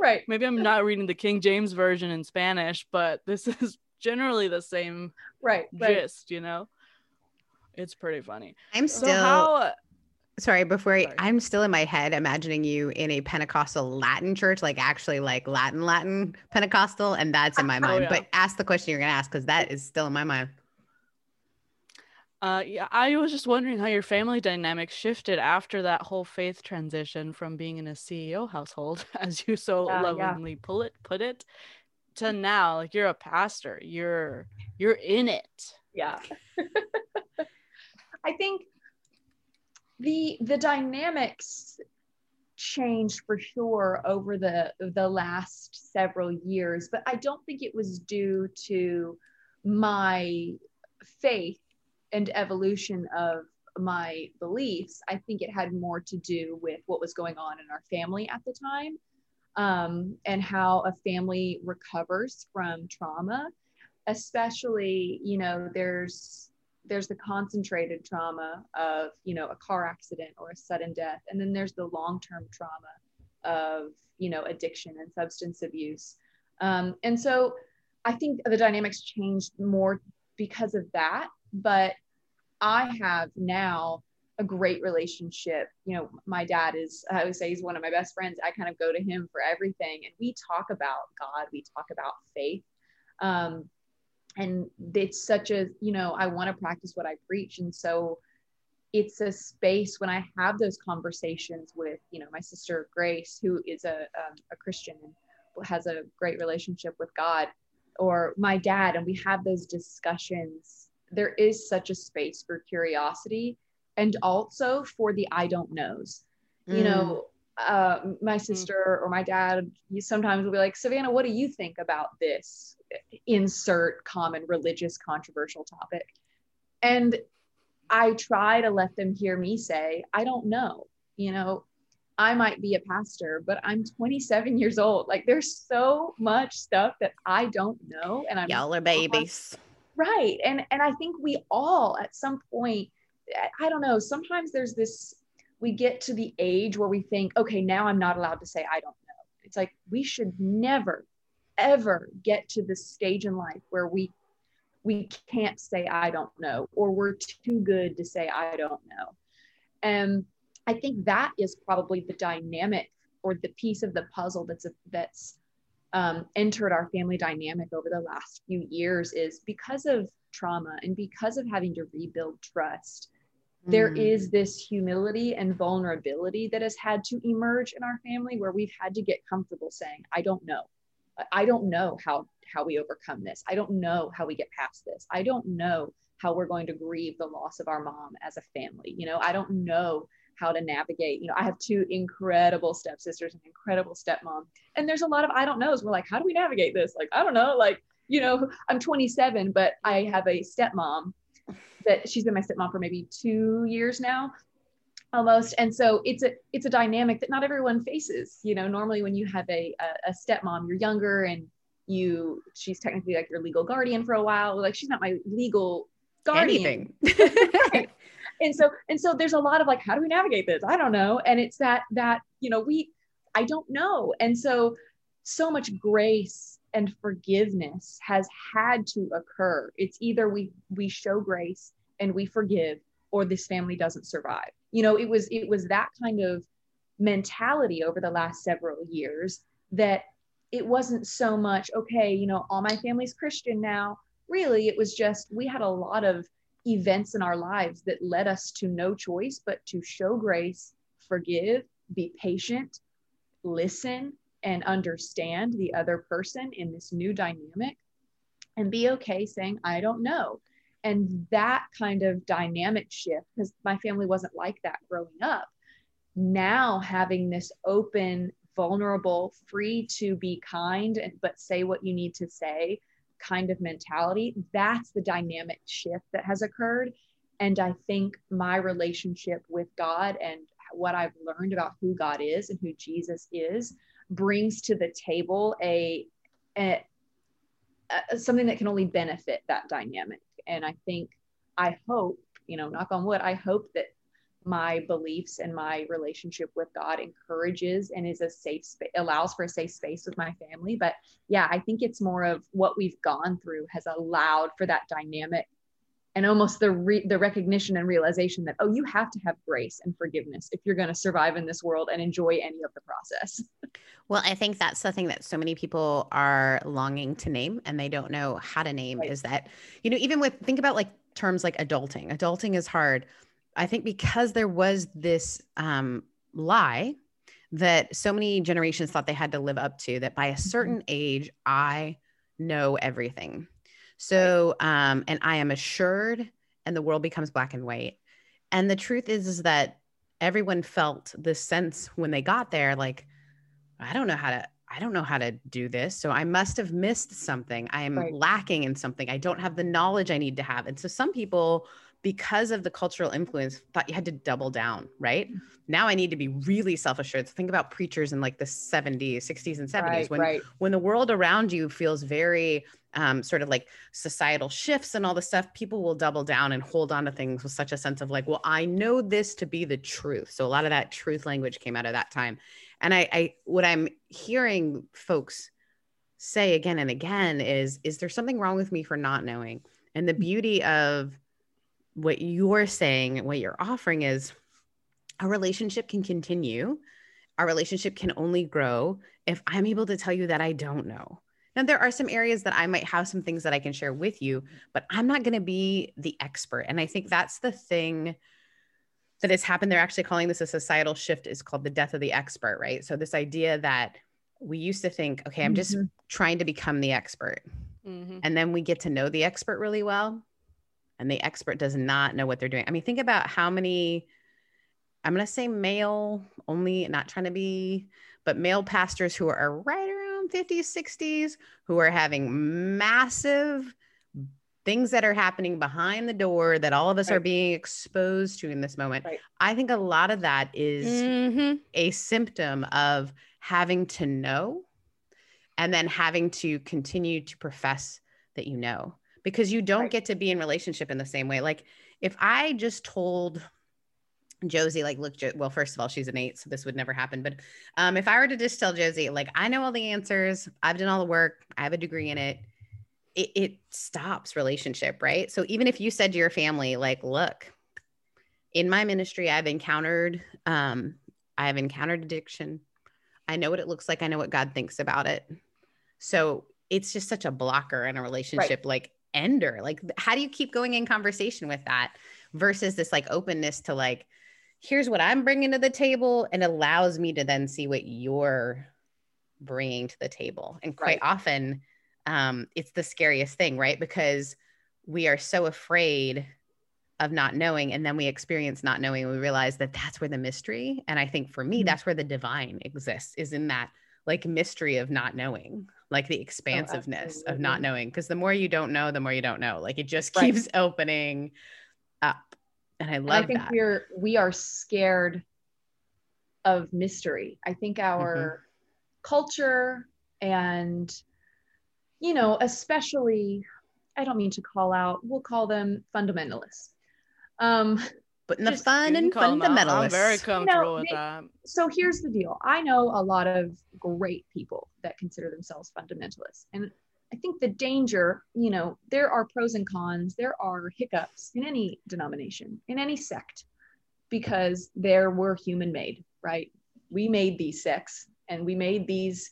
Right. maybe I'm not reading the King James version in Spanish, but this is generally the same Right. Right. gist, you know? It's pretty funny. I'm So still how sorry before I, Sorry. I'm still in my head imagining you in a Pentecostal Latin church, like actually like Latin Latin Pentecostal, and that's in my mind. Oh, yeah. But ask the question you're gonna ask because that is still in my mind. Uh, yeah, I was just wondering how your family dynamic shifted after that whole faith transition from being in a CEO household, as you so Yeah, yeah. lovingly pull it put it, to now. Like you're a pastor, you're you're in it. yeah i think the the dynamics changed for sure over the the last several years but i don't think it was due to my faith and evolution of my beliefs. I think it had more to do with what was going on in our family at the time um, and how a family recovers from trauma especially you know there's there's the concentrated trauma of you know a car accident or a sudden death. And then there's the long-term trauma of you know addiction and substance abuse. Um, and so i think the dynamics changed more because of that. But i have now a great relationship. You know my dad is i would say he's one of my best friends. I kind of go to him for everything. And we talk about god. We talk about faith. Um, and it's such a you know i want to practice what i preach. And so it's a space when i have those conversations with you know my sister grace who is a, um, a christian and has a great relationship with god or my dad and we have those discussions. There is such a space for curiosity and also for the i don't knows. You Mm. know uh, my sister or my dad you sometimes will be like savannah what do you think about this? Insert common religious controversial topic. And i try to let them hear me say i don't know you know i might be a pastor but i'm 27 years old. Like there's so much stuff that i don't know and i'm Y'all are babies. right and and i think we all at some point I- i don't know sometimes there's this we get to the age where we think okay now i'm not allowed to say i don't know. It's like we should never ever get to the stage in life where we we can't say i don't know or we're too good to say i don't know. And i think that is probably the dynamic or the piece of the puzzle that's a, that's um, entered our family dynamic over the last few years is because of trauma and because of having to rebuild trust there Mm. is this humility and vulnerability that has had to emerge in our family where we've had to get comfortable saying i don't know. I- i don't know how how we overcome this. I don't know how we get past this. I don't know how we're going to grieve the loss of our mom as a family. You know i don't know how to navigate. You know i have two incredible stepsisters and incredible stepmom and there's a lot of i don't knows. We're like how do we navigate this? Like i don't know. Like you know i'm 27 but i have a stepmom that she's been my stepmom for maybe two years now almost. And so it's a it's a dynamic that not everyone faces you know. Normally when you have a a, a stepmom you're younger and you she's technically like your legal guardian for a while. Like she's not my legal guardian. Anything. Right. and so and so there's a lot of like how do we navigate this? I don't know. And it's that that you know we i don't know. And so so much grace and forgiveness has had to occur. It's either we we show grace and we forgive or this family doesn't survive. You know it was it was that kind of mentality over the last several years that it wasn't so much okay you know all my family's christian now. Really it was just we had a lot of events in our lives that led us to no choice but to show grace, forgive, be patient, listen, and understand the other person in this new dynamic, and be okay saying, I don't know. And that kind of dynamic shift, because my family wasn't like that growing up, now having this open, vulnerable, free to be kind, and, but say what you need to say kind of mentality, that's the dynamic shift that has occurred. And I think my relationship with God and what I've learned about who God is and who Jesus is brings to the table a, a, a something that can only benefit that dynamic. And I think, I hope, you know, knock on wood, I hope that my beliefs and my relationship with God encourages and is a safe space, allows for a safe space with my family. But yeah, I think it's more of what we've gone through has allowed for that dynamic and almost the re- the recognition and realization that oh you have to have grace and forgiveness if you're going to survive in this world and enjoy any of the process well i think that's the thing that so many people are longing to name and they don't know how to name right. is that you know even with think about like terms like adulting adulting is hard i think because there was this um, lie that so many generations thought they had to live up to that by a mm-hmm. certain age i know everything so, um, and I am assured, and the world becomes black and white. And the truth is, is that everyone felt this sense when they got there, like, I don't know how to, I don't know how to do this. So I must have missed something. I am right. lacking in something. I don't have the knowledge I need to have. And so some people because of the cultural influence, thought you had to double down, right? Mm-hmm. Now I need to be really self-assured. So think about preachers in like the 70s, 60s, and 70s right, when right. when the world around you feels very um, sort of like societal shifts and all the stuff, people will double down and hold on to things with such a sense of like, well, I know this to be the truth. So a lot of that truth language came out of that time. And I, I what I'm hearing folks say again and again is, is there something wrong with me for not knowing? And the mm. beauty of what you're saying, what you're offering is a relationship can continue. Our relationship can only grow if I'm able to tell you that I don't know. Now, there are some areas that I might have some things that I can share with you, but I'm not going to be the expert. And I think that's the thing that has happened. They're actually calling this a societal shift, is called the death of the expert, right? So, this idea that we used to think, okay, I'm just mm-hmm. trying to become the expert. Mm-hmm. And then we get to know the expert really well and the expert does not know what they're doing. I mean, think about how many, I'm going to say male only, not trying to be, but male pastors who are right around 50s, 60s, who are having massive things that are happening behind the door that all of us right. are being exposed to in this moment. Right. I think a lot of that is mm-hmm. a symptom of having to know and then having to continue to profess that you know because you don't right. get to be in relationship in the same way. Like if I just told Josie, like, look, jo- well, first of all, she's an eight, so this would never happen. But um, if I were to just tell Josie, like, I know all the answers, I've done all the work, I have a degree in it, it, it stops relationship, right? So even if you said to your family, like, look, in my ministry, I've encountered, um, I have encountered addiction. I know what it looks like. I know what God thinks about it. So it's just such a blocker in a relationship. Right. Like ender like how do you keep going in conversation with that versus this like openness to like here's what i'm bringing to the table and allows me to then see what you're bringing to the table and quite right. often um, it's the scariest thing right because we are so afraid of not knowing and then we experience not knowing and we realize that that's where the mystery and i think for me mm-hmm. that's where the divine exists is in that like mystery of not knowing like the oh, expansiveness oh, of not knowing because the more you don't know the more you don't know like it just right. keeps opening up and i love and i think that. we're we are scared of mystery i think our mm-hmm. culture and you know especially i don't mean to call out we'll call them fundamentalists um but in the fun and fundamentalist. I'm very comfortable you know, with they, that. So here's the deal. I know a lot of great people that consider themselves fundamentalists. And I think the danger, you know, there are pros and cons, there are hiccups in any denomination, in any sect, because there were human made, right? We made these sects and we made these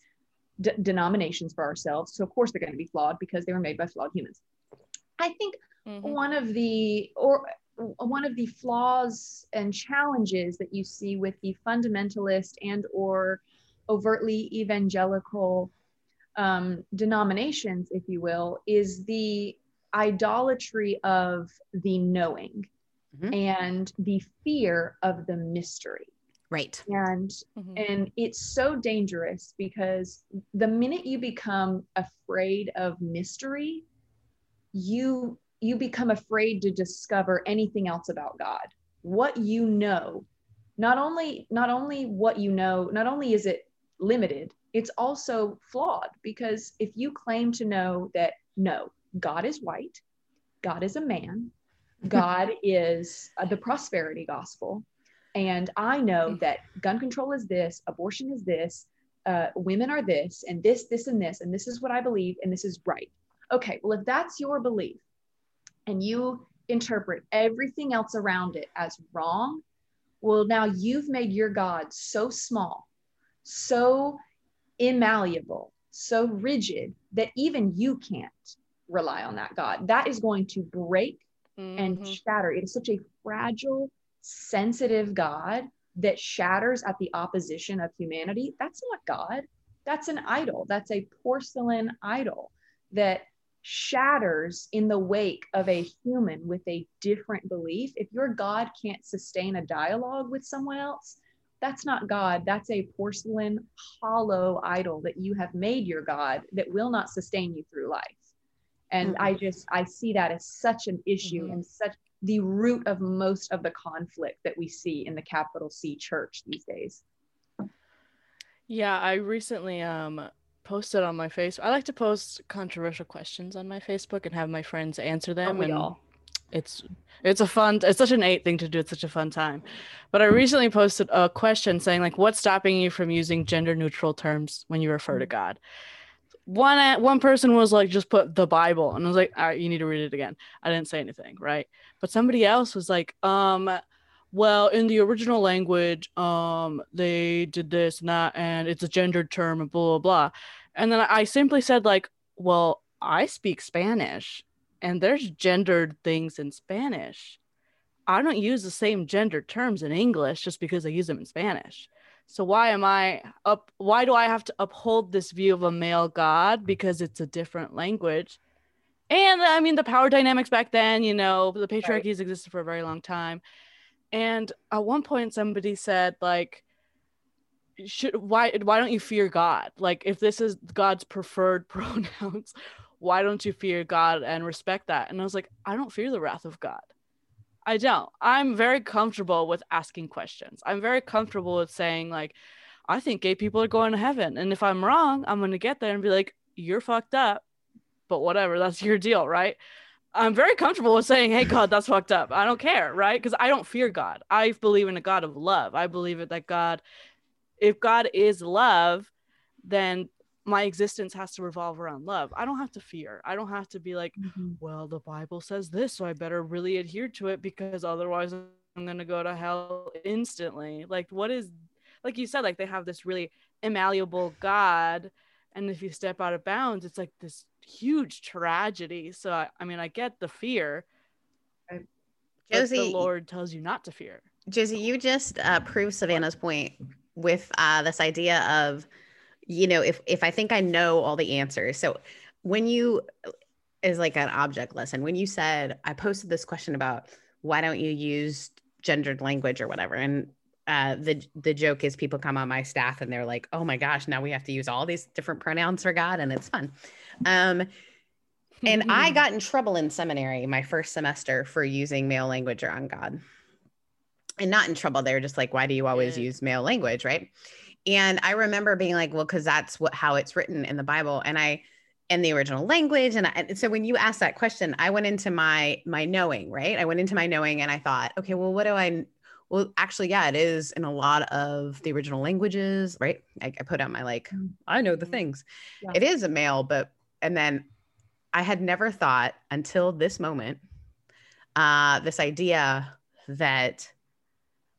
d- denominations for ourselves. So of course they're going to be flawed because they were made by flawed humans. I think mm-hmm. one of the or one of the flaws and challenges that you see with the fundamentalist and or overtly evangelical um, denominations, if you will, is the idolatry of the knowing mm-hmm. and the fear of the mystery. Right. And Mhm. and it's so dangerous because the minute you become afraid of mystery, you you become afraid to discover anything else about God. What you know, not only not only what you know, not only is it limited, it's also flawed because if you claim to know that no, God is white, God is a man, God is uh, the prosperity gospel, and I know that gun control is this, abortion is this, uh, women are this, and this, this, and this, and this is what I believe, and this is right. Okay, well, if that's your belief, and you interpret everything else around it as wrong, well, now you've made your God so small, so immalleable, so rigid that even you can't rely on that God. That is going to break and Mhm. shatter. It is such a fragile, sensitive God that shatters at the opposition of humanity. That's not God. That's an idol. That's a porcelain idol that shatters in the wake of a human with a different belief. If your God can't sustain a dialogue with someone else, that's not God. That's a porcelain, hollow idol that you have made your God that will not sustain you through life. And I just, I see that as such an issue Mhm. and such the root of most of the conflict that we see in the capital C church these days. Yeah, I recently um posted on my face. I like to post controversial questions on my Facebook and have my friends answer them. we and all? it's it's a fun it's such an eight thing to do. It's such a fun time. But I recently posted a question saying like what's stopping you from using gender neutral terms when you refer to God? One one person was like just put the Bible and I was like, all right, you need to read it again. I didn't say anything, right? But somebody else was like, um well in the original language um they did this and that and it's a gendered term and blah blah blah and then i simply said like well i speak spanish and there's gendered things in spanish. I don't use the same gendered terms in english just because i use them in spanish. So why am i up why do i have to uphold this view of a male god because it's a different language? And i mean the power dynamics back then you know the patriarchy has existed for a very long time. And at one point somebody said like should why why don't you fear god like if this is god's preferred pronouns why don't you fear god and respect that and i was like i don't fear the wrath of god i don't i'm very comfortable with asking questions i'm very comfortable with saying like i think gay people are going to heaven and if i'm wrong i'm going to get there and be like you're fucked up but whatever that's your deal right I'm very comfortable with saying, "Hey, God, that's fucked up." I don't care, right? Because I don't fear God. I believe in a God of love. I believe it that God, if God is love, then my existence has to revolve around love. I don't have to fear. I don't have to be like, "Well, the Bible says this, so I better really adhere to it because otherwise I'm gonna go to hell instantly." Like, what is, like you said, like they have this really immalleable God, and if you step out of bounds, it's like this huge tragedy. So I, I mean, I get the fear. Josie, the Lord tells you not to fear. Josie, you just uh, proved Savannah's point with uh, this idea of, you know, if if I think I know all the answers. So when you is like an object lesson, when you said I posted this question about why don't you use gendered language or whatever, and uh, the the joke is people come on my staff and they're like, oh my gosh, now we have to use all these different pronouns for God, and it's fun. Um, and I got in trouble in seminary my first semester for using male language around God. And not in trouble. They were just like, why do you always Yeah. use male language? Right. And I remember being like, well, because that's what how it's written in the Bible. And I in the original language. And, I, and so when you asked that question, I went into my my knowing, right? I went into my knowing and I thought, okay, well, what do I well, actually, yeah, it is in a lot of the original languages, right? I, I put out my like, Mm. I know the Mhm. things. Yeah. It is a male, but and then I had never thought until this moment, uh, this idea that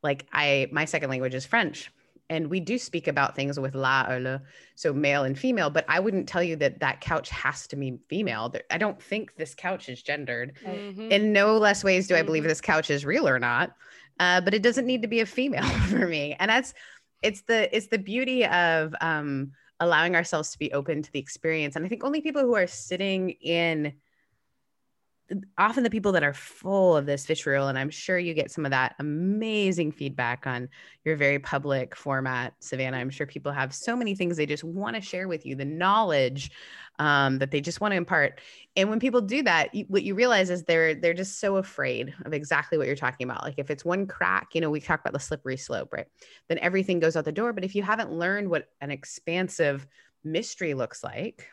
like I my second language is French. And we do speak about things with la or le, so male and female, but I wouldn't tell you that that couch has to be female. I don't think this couch is gendered. Mhm. In no less ways do I believe Mhm. this couch is real or not, uh, but it doesn't need to be a female for me. And that's it's the it's the beauty of um, allowing ourselves to be open to the experience. And I think only people who are sitting in often the people that are full of this vitriol, and I'm sure you get some of that amazing feedback on your very public format, Savannah. I'm sure people have so many things they just want to share with you, the knowledge um, that they just want to impart. And when people do that, you, what you realize is they're they're just so afraid of exactly what you're talking about. Like if it's one crack, you know, we talk about the slippery slope, right? Then everything goes out the door. But if you haven't learned what an expansive mystery looks like,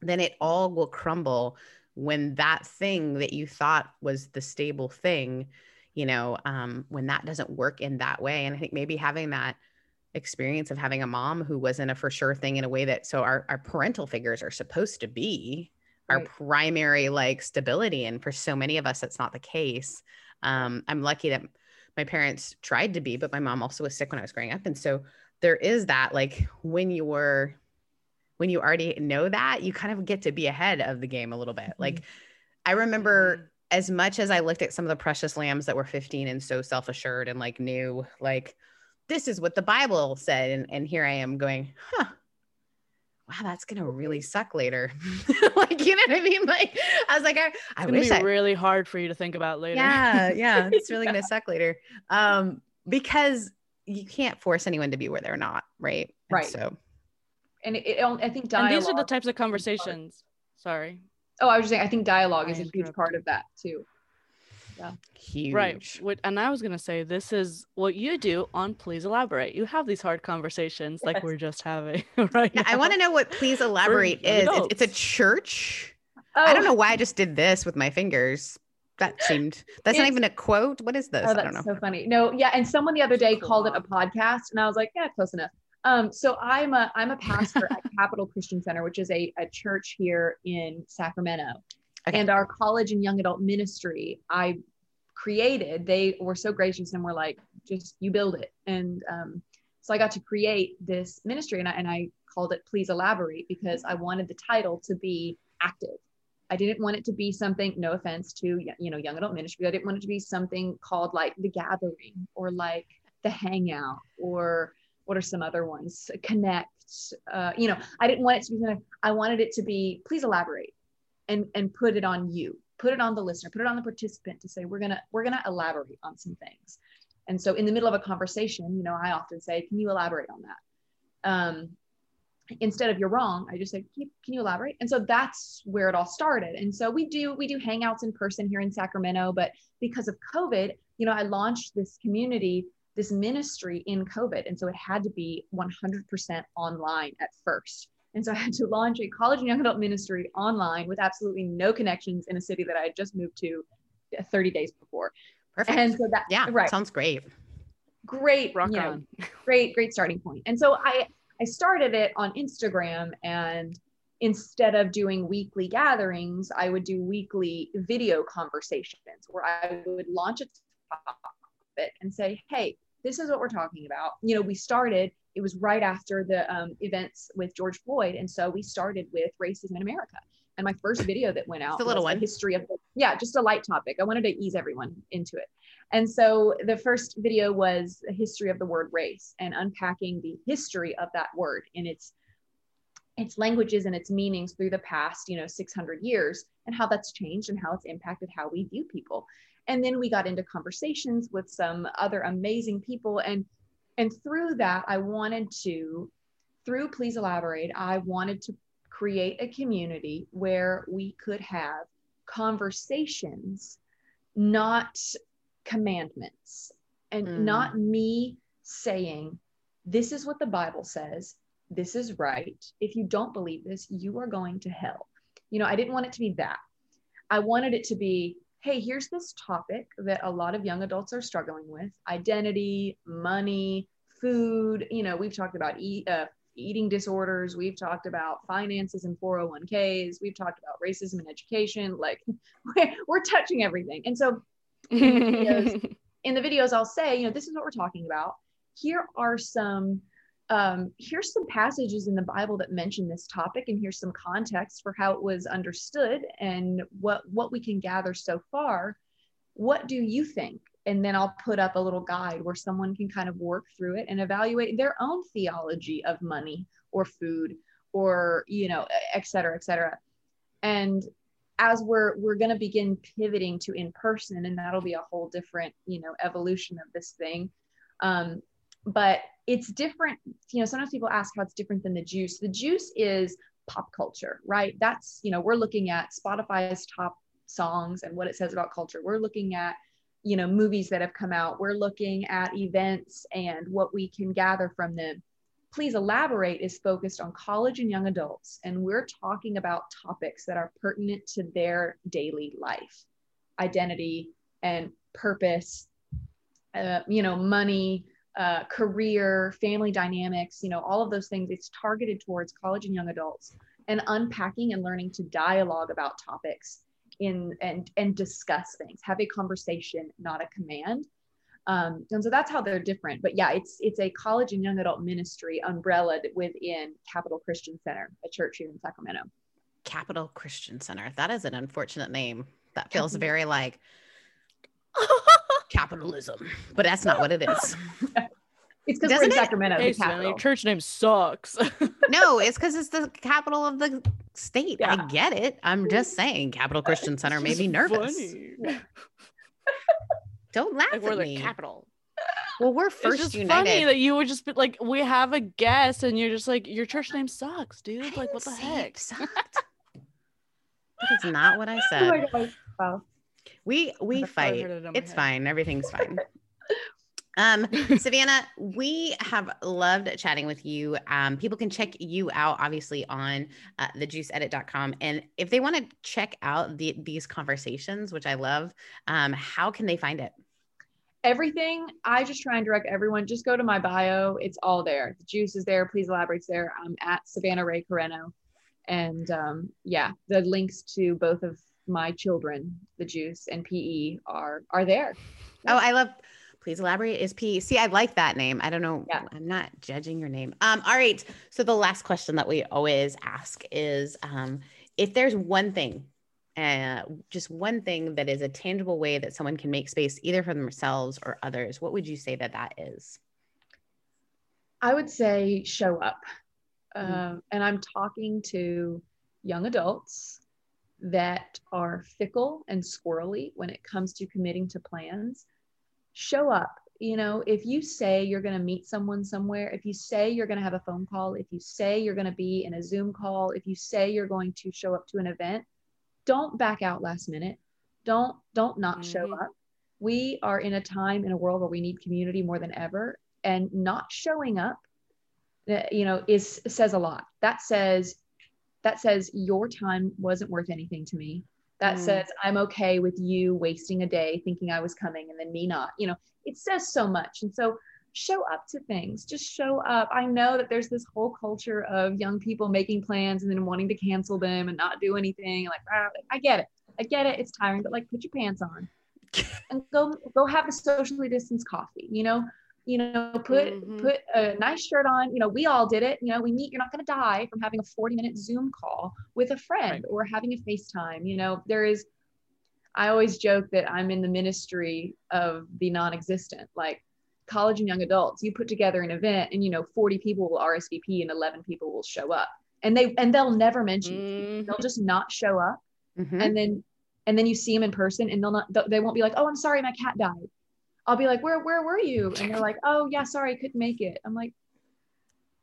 then it all will crumble when that thing that you thought was the stable thing, you know, um, when that doesn't work in that way. And I think maybe having that experience of having a mom who wasn't a for sure thing in a way that so our, our parental figures are supposed to be right. our primary like stability. And for so many of us, that's not the case. Um, I'm lucky that my parents tried to be, but my mom also was sick when I was growing up. And so there is that like when you were when you already know that, you kind of get to be ahead of the game a little bit. Mm-hmm. Like I remember mm-hmm. as much as I looked at some of the precious lambs that were 15 and so self-assured and like knew like this is what the Bible said. And, and here I am going, huh, wow, that's gonna really suck later. like, you know what I mean? Like, I was like, I, I wish be I, really hard for you to think about later. Yeah, yeah, it's really yeah. gonna suck later. Um, because you can't force anyone to be where they're not, right? And right. So and it, it, I think dialogue. And these are the types of conversations. Sorry. Oh, I was just saying. I think dialogue I is a huge part of that too. Yeah. Huge. Right. And I was gonna say this is what you do on Please Elaborate. You have these hard conversations yes. like we're just having right. Yeah, I want to know what Please Elaborate is. It's, it's, a church. Oh. I don't oh. know why I just did this with my fingers. That seemed that's not even a quote. What is this? Oh, that's so funny. No, yeah. And someone the other day cool. called it a podcast, and I was like, yeah, close enough. Um, so I'm a I'm a pastor at Capital Christian Center, which is a, a church here in Sacramento. Okay. And our college and young adult ministry, I created, they were so gracious and were like, just you build it. And um, so I got to create this ministry and I, and I called it Please Elaborate because I wanted the title to be active. I didn't want it to be something, no offense to, you know, young adult ministry. I didn't want it to be something called like the gathering or like the hangout or what are some other ones connect uh, you know i didn't want it to be i wanted it to be please elaborate and and put it on you put it on the listener put it on the participant to say we're gonna we're gonna elaborate on some things. And so in the middle of a conversation you know i often say can you elaborate on that? Um, instead of you're wrong i just say can you, can you elaborate? And so that's where it all started. And so we do we do hangouts in person here in sacramento but because of covid you know i launched this community this ministry in COVID. And so it had to be 100% online at first. And so I had to launch a college and young adult ministry online with absolutely no connections in a city that I had just moved to uh, 30 days before. Perfect. And so that, yeah, right. Sounds great. Great. Rock on. great, great starting point. And so I, I started it on Instagram and instead of doing weekly gatherings, I would do weekly video conversations where I would launch a topic and say, hey, this is what we're talking about. You know, we started, it was right after the um, events with George Floyd. And so we started with racism in America. And my first video that went out a little was one. history of, yeah, just a light topic. I wanted to ease everyone into it. And so the first video was a history of the word race and unpacking the history of that word in its its languages and its meanings through the past, you know, 600 years and how that's changed and how it's impacted how we view people and then we got into conversations with some other amazing people. And and through that i wanted to through please elaborate i wanted to create a community where we could have conversations not commandments and mm. not me saying this is what the bible says. This is right. If you don't believe this you are going to hell. You know i didn't want it to be that. I wanted it to be hey, here's this topic that a lot of young adults are struggling with identity, money, food. You know, we've talked about eat, uh, eating disorders, we've talked about finances and 401ks, we've talked about racism and education. Like, we're, we're touching everything. And so, in the, videos, in the videos, I'll say, you know, this is what we're talking about. Here are some um, here's some passages in the Bible that mention this topic, and here's some context for how it was understood and what what we can gather so far. What do you think? And then I'll put up a little guide where someone can kind of work through it and evaluate their own theology of money or food or you know, et cetera, et cetera. And as we're we're going to begin pivoting to in person and that'll be a whole different you know evolution of this thing um, but it's different you know sometimes people ask how it's different than the juice. The juice is pop culture right? That's you know we're looking at spotify's top songs and what it says about culture. We're looking at you know movies that have come out. We're looking at events and what we can gather from them. Please elaborate is focused on college and young adults and we're talking about topics that are pertinent to their daily life. Identity and purpose uh, you know money uh, career family dynamics you know all of those things. It's targeted towards college and young adults and unpacking and learning to dialogue about topics in and and discuss things have a conversation not a command. Um, and so that's how they're different. But yeah it's it's a college and young adult ministry umbrella within capital christian center a church here in sacramento. Capital christian center. That is an unfortunate name. That feels very like capitalism but that's not what it is it's because we're in it? sacramento Hey, the Stanley, capital your church name sucks. no it's because it's the capital of the state i get it i'm just saying capital christian center made me nervous Funny. don't laugh Like we're at the me capital. well we're It's first just united funny that you would just be like, we have a guest, and you're just like, your church name sucks, I dude. Like, what the didn't it heck? sucked. that is not what i oh said my gosh wow we we fight. it it's head. fine. Everything's fine. Um savannah we have loved chatting with you. Um people can check you out obviously on uh, thejuiceedit.com and if they want to check out the, these conversations which i love um how can they find it? Everything i just try and direct everyone. Just go to my bio. It's all there. The juice is there. Please elaborate's there. I'm at savannah ray Carreno and um, yeah the links to both of my children the juice and pe are are there. Oh i love please elaborate is p see i like that name. I don't know Yeah. i'm not judging your name. Um all right so the last question that we always ask is um if there's one thing uh, just one thing that is a tangible way that someone can make space either for themselves or others what would you say that that is? I would say show up. Mhm. um, and i'm talking to young adults that are fickle and squirrely when it comes to committing to plans show up. You know if you say you're going to meet someone somewhere if you say you're going to have a phone call if you say you're going to be in a zoom call if you say you're going to show up to an event don't back out last minute. Don't don't not show Mhm. up. We are in a time in a world where we need community more than ever and not showing up uh, you know is says a lot. That says that says your time wasn't worth anything to me. That Mm. says i'm okay with you wasting a day thinking i was coming and then me not. You know it says so much. And so show up to things. Just show up. I know that there's this whole culture of young people making plans and then wanting to cancel them and not do anything like ah, i get it. I get it. It's tiring but like put your pants on and go go have a socially distanced coffee you know you know put Mhm. put a nice shirt on you know we all did it you know we meet you're not going to die from having a 40 minute zoom call with a friend or having a facetime you know there is i always joke that i'm in the ministry of the non-existent like college and young adults you put together an event and you know 40 people will rsvp and 11 people will show up and they and they'll never mention. Mhm. they'll just not show up Mhm. and then and then you see them in person and they'll not they won't be like oh i'm sorry my cat died i'll be like where where were you and they're like oh yeah sorry i couldn't make it i'm like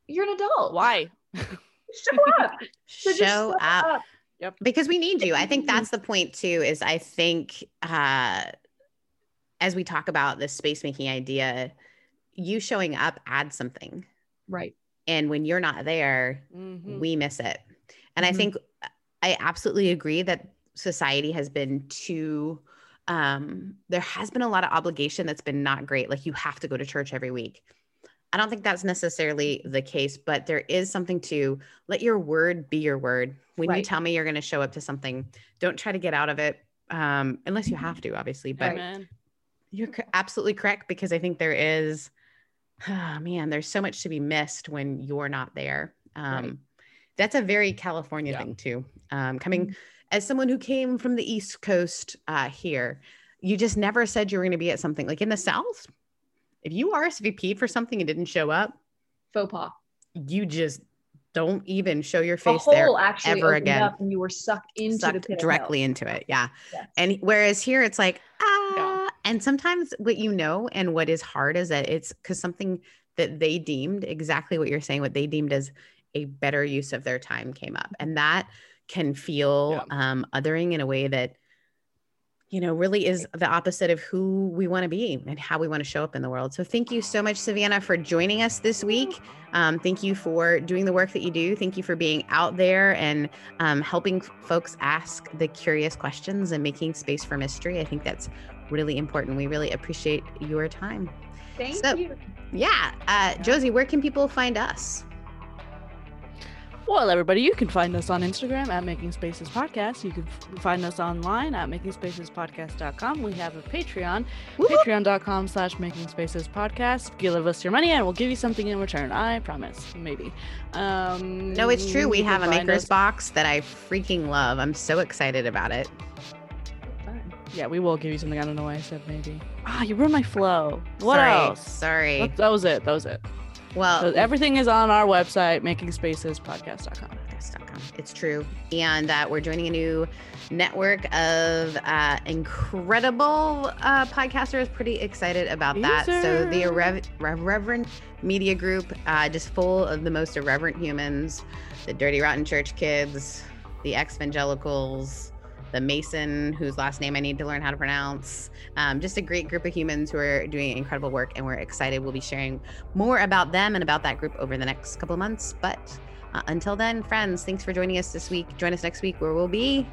you're an adult Why? show up So just show up Yep. because we need you i think Mhm. that's the point too is i think uh as we talk about this space making idea you showing up adds something right and when you're not there Mhm. we miss it and i Mhm. think i absolutely agree that society has been too um there has been a lot of obligation that's been not great like you have to go to church every week i don't think that's necessarily the case but there is something to let your word be your word when you tell me you're going to show up to something don't try to get out of it um unless you have to obviously but Amen. you're absolutely correct because I think there is, oh man, there's so much to be missed when you're not there. Um, Right. That's a very California Yeah. thing too. Um, Mm-hmm. As someone who came from the East Coast uh, here, you just never said you were going to be at something like in the South. If you RSVP'd for something and didn't show up, faux pas you just don't even show your face hole there ever again. up and you were sucked into the sucked pit directly into it. Yeah. Yes. And whereas here it's like, ah, and sometimes what you know and what is hard is that it's because something that they deemed exactly what you're saying, what they deemed as a better use of their time came up. And that can feel um, othering in a way that, you know, really is the opposite of who we want to be and how we want to show up in the world. So thank you so much, Savannah, for joining us this week. Um, thank you for doing the work that you do. Thank you for being out there and um, helping folks ask the curious questions and making space for mystery. I think that's really important. We really appreciate your time. Thank So- you. Yeah. Uh, Josie, where can people find us? Well, everybody, you can find us on Instagram at Making Spaces Podcast. You can find us online at makingspacespodcast.com. We have a Patreon, patreon.com slash Making Spaces Podcast. Give us your money and we'll give you something in return. I promise. Maybe. Um, No, it's true. We have a maker's us- box that I freaking love. I'm so excited about it. Yeah, we will give you something. I don't know why I said maybe. Ah, you ruined my flow. What Sorry. else? Sorry. That, that was it. That was it. Well, So everything is on our website, makingspacespodcast.com. podcast.com. It's true. And uh, we're joining a new network of uh, incredible uh, podcasters. Pretty excited about that. So the Teaser. Irrev- Irreverent Media Group, uh, just full of the most irreverent humans, the Dirty Rotten Church Kids, the Evangelicals, the Mason, whose last name I need to learn how to pronounce. Um, just a great group of humans who are doing incredible work, and we're excited. We'll be sharing more about them and about that group over the next couple of months. But uh, until then, friends, thanks for joining us this week. Join us next week where we'll be.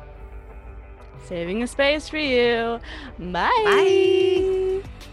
Saving a space for you. Bye. Bye.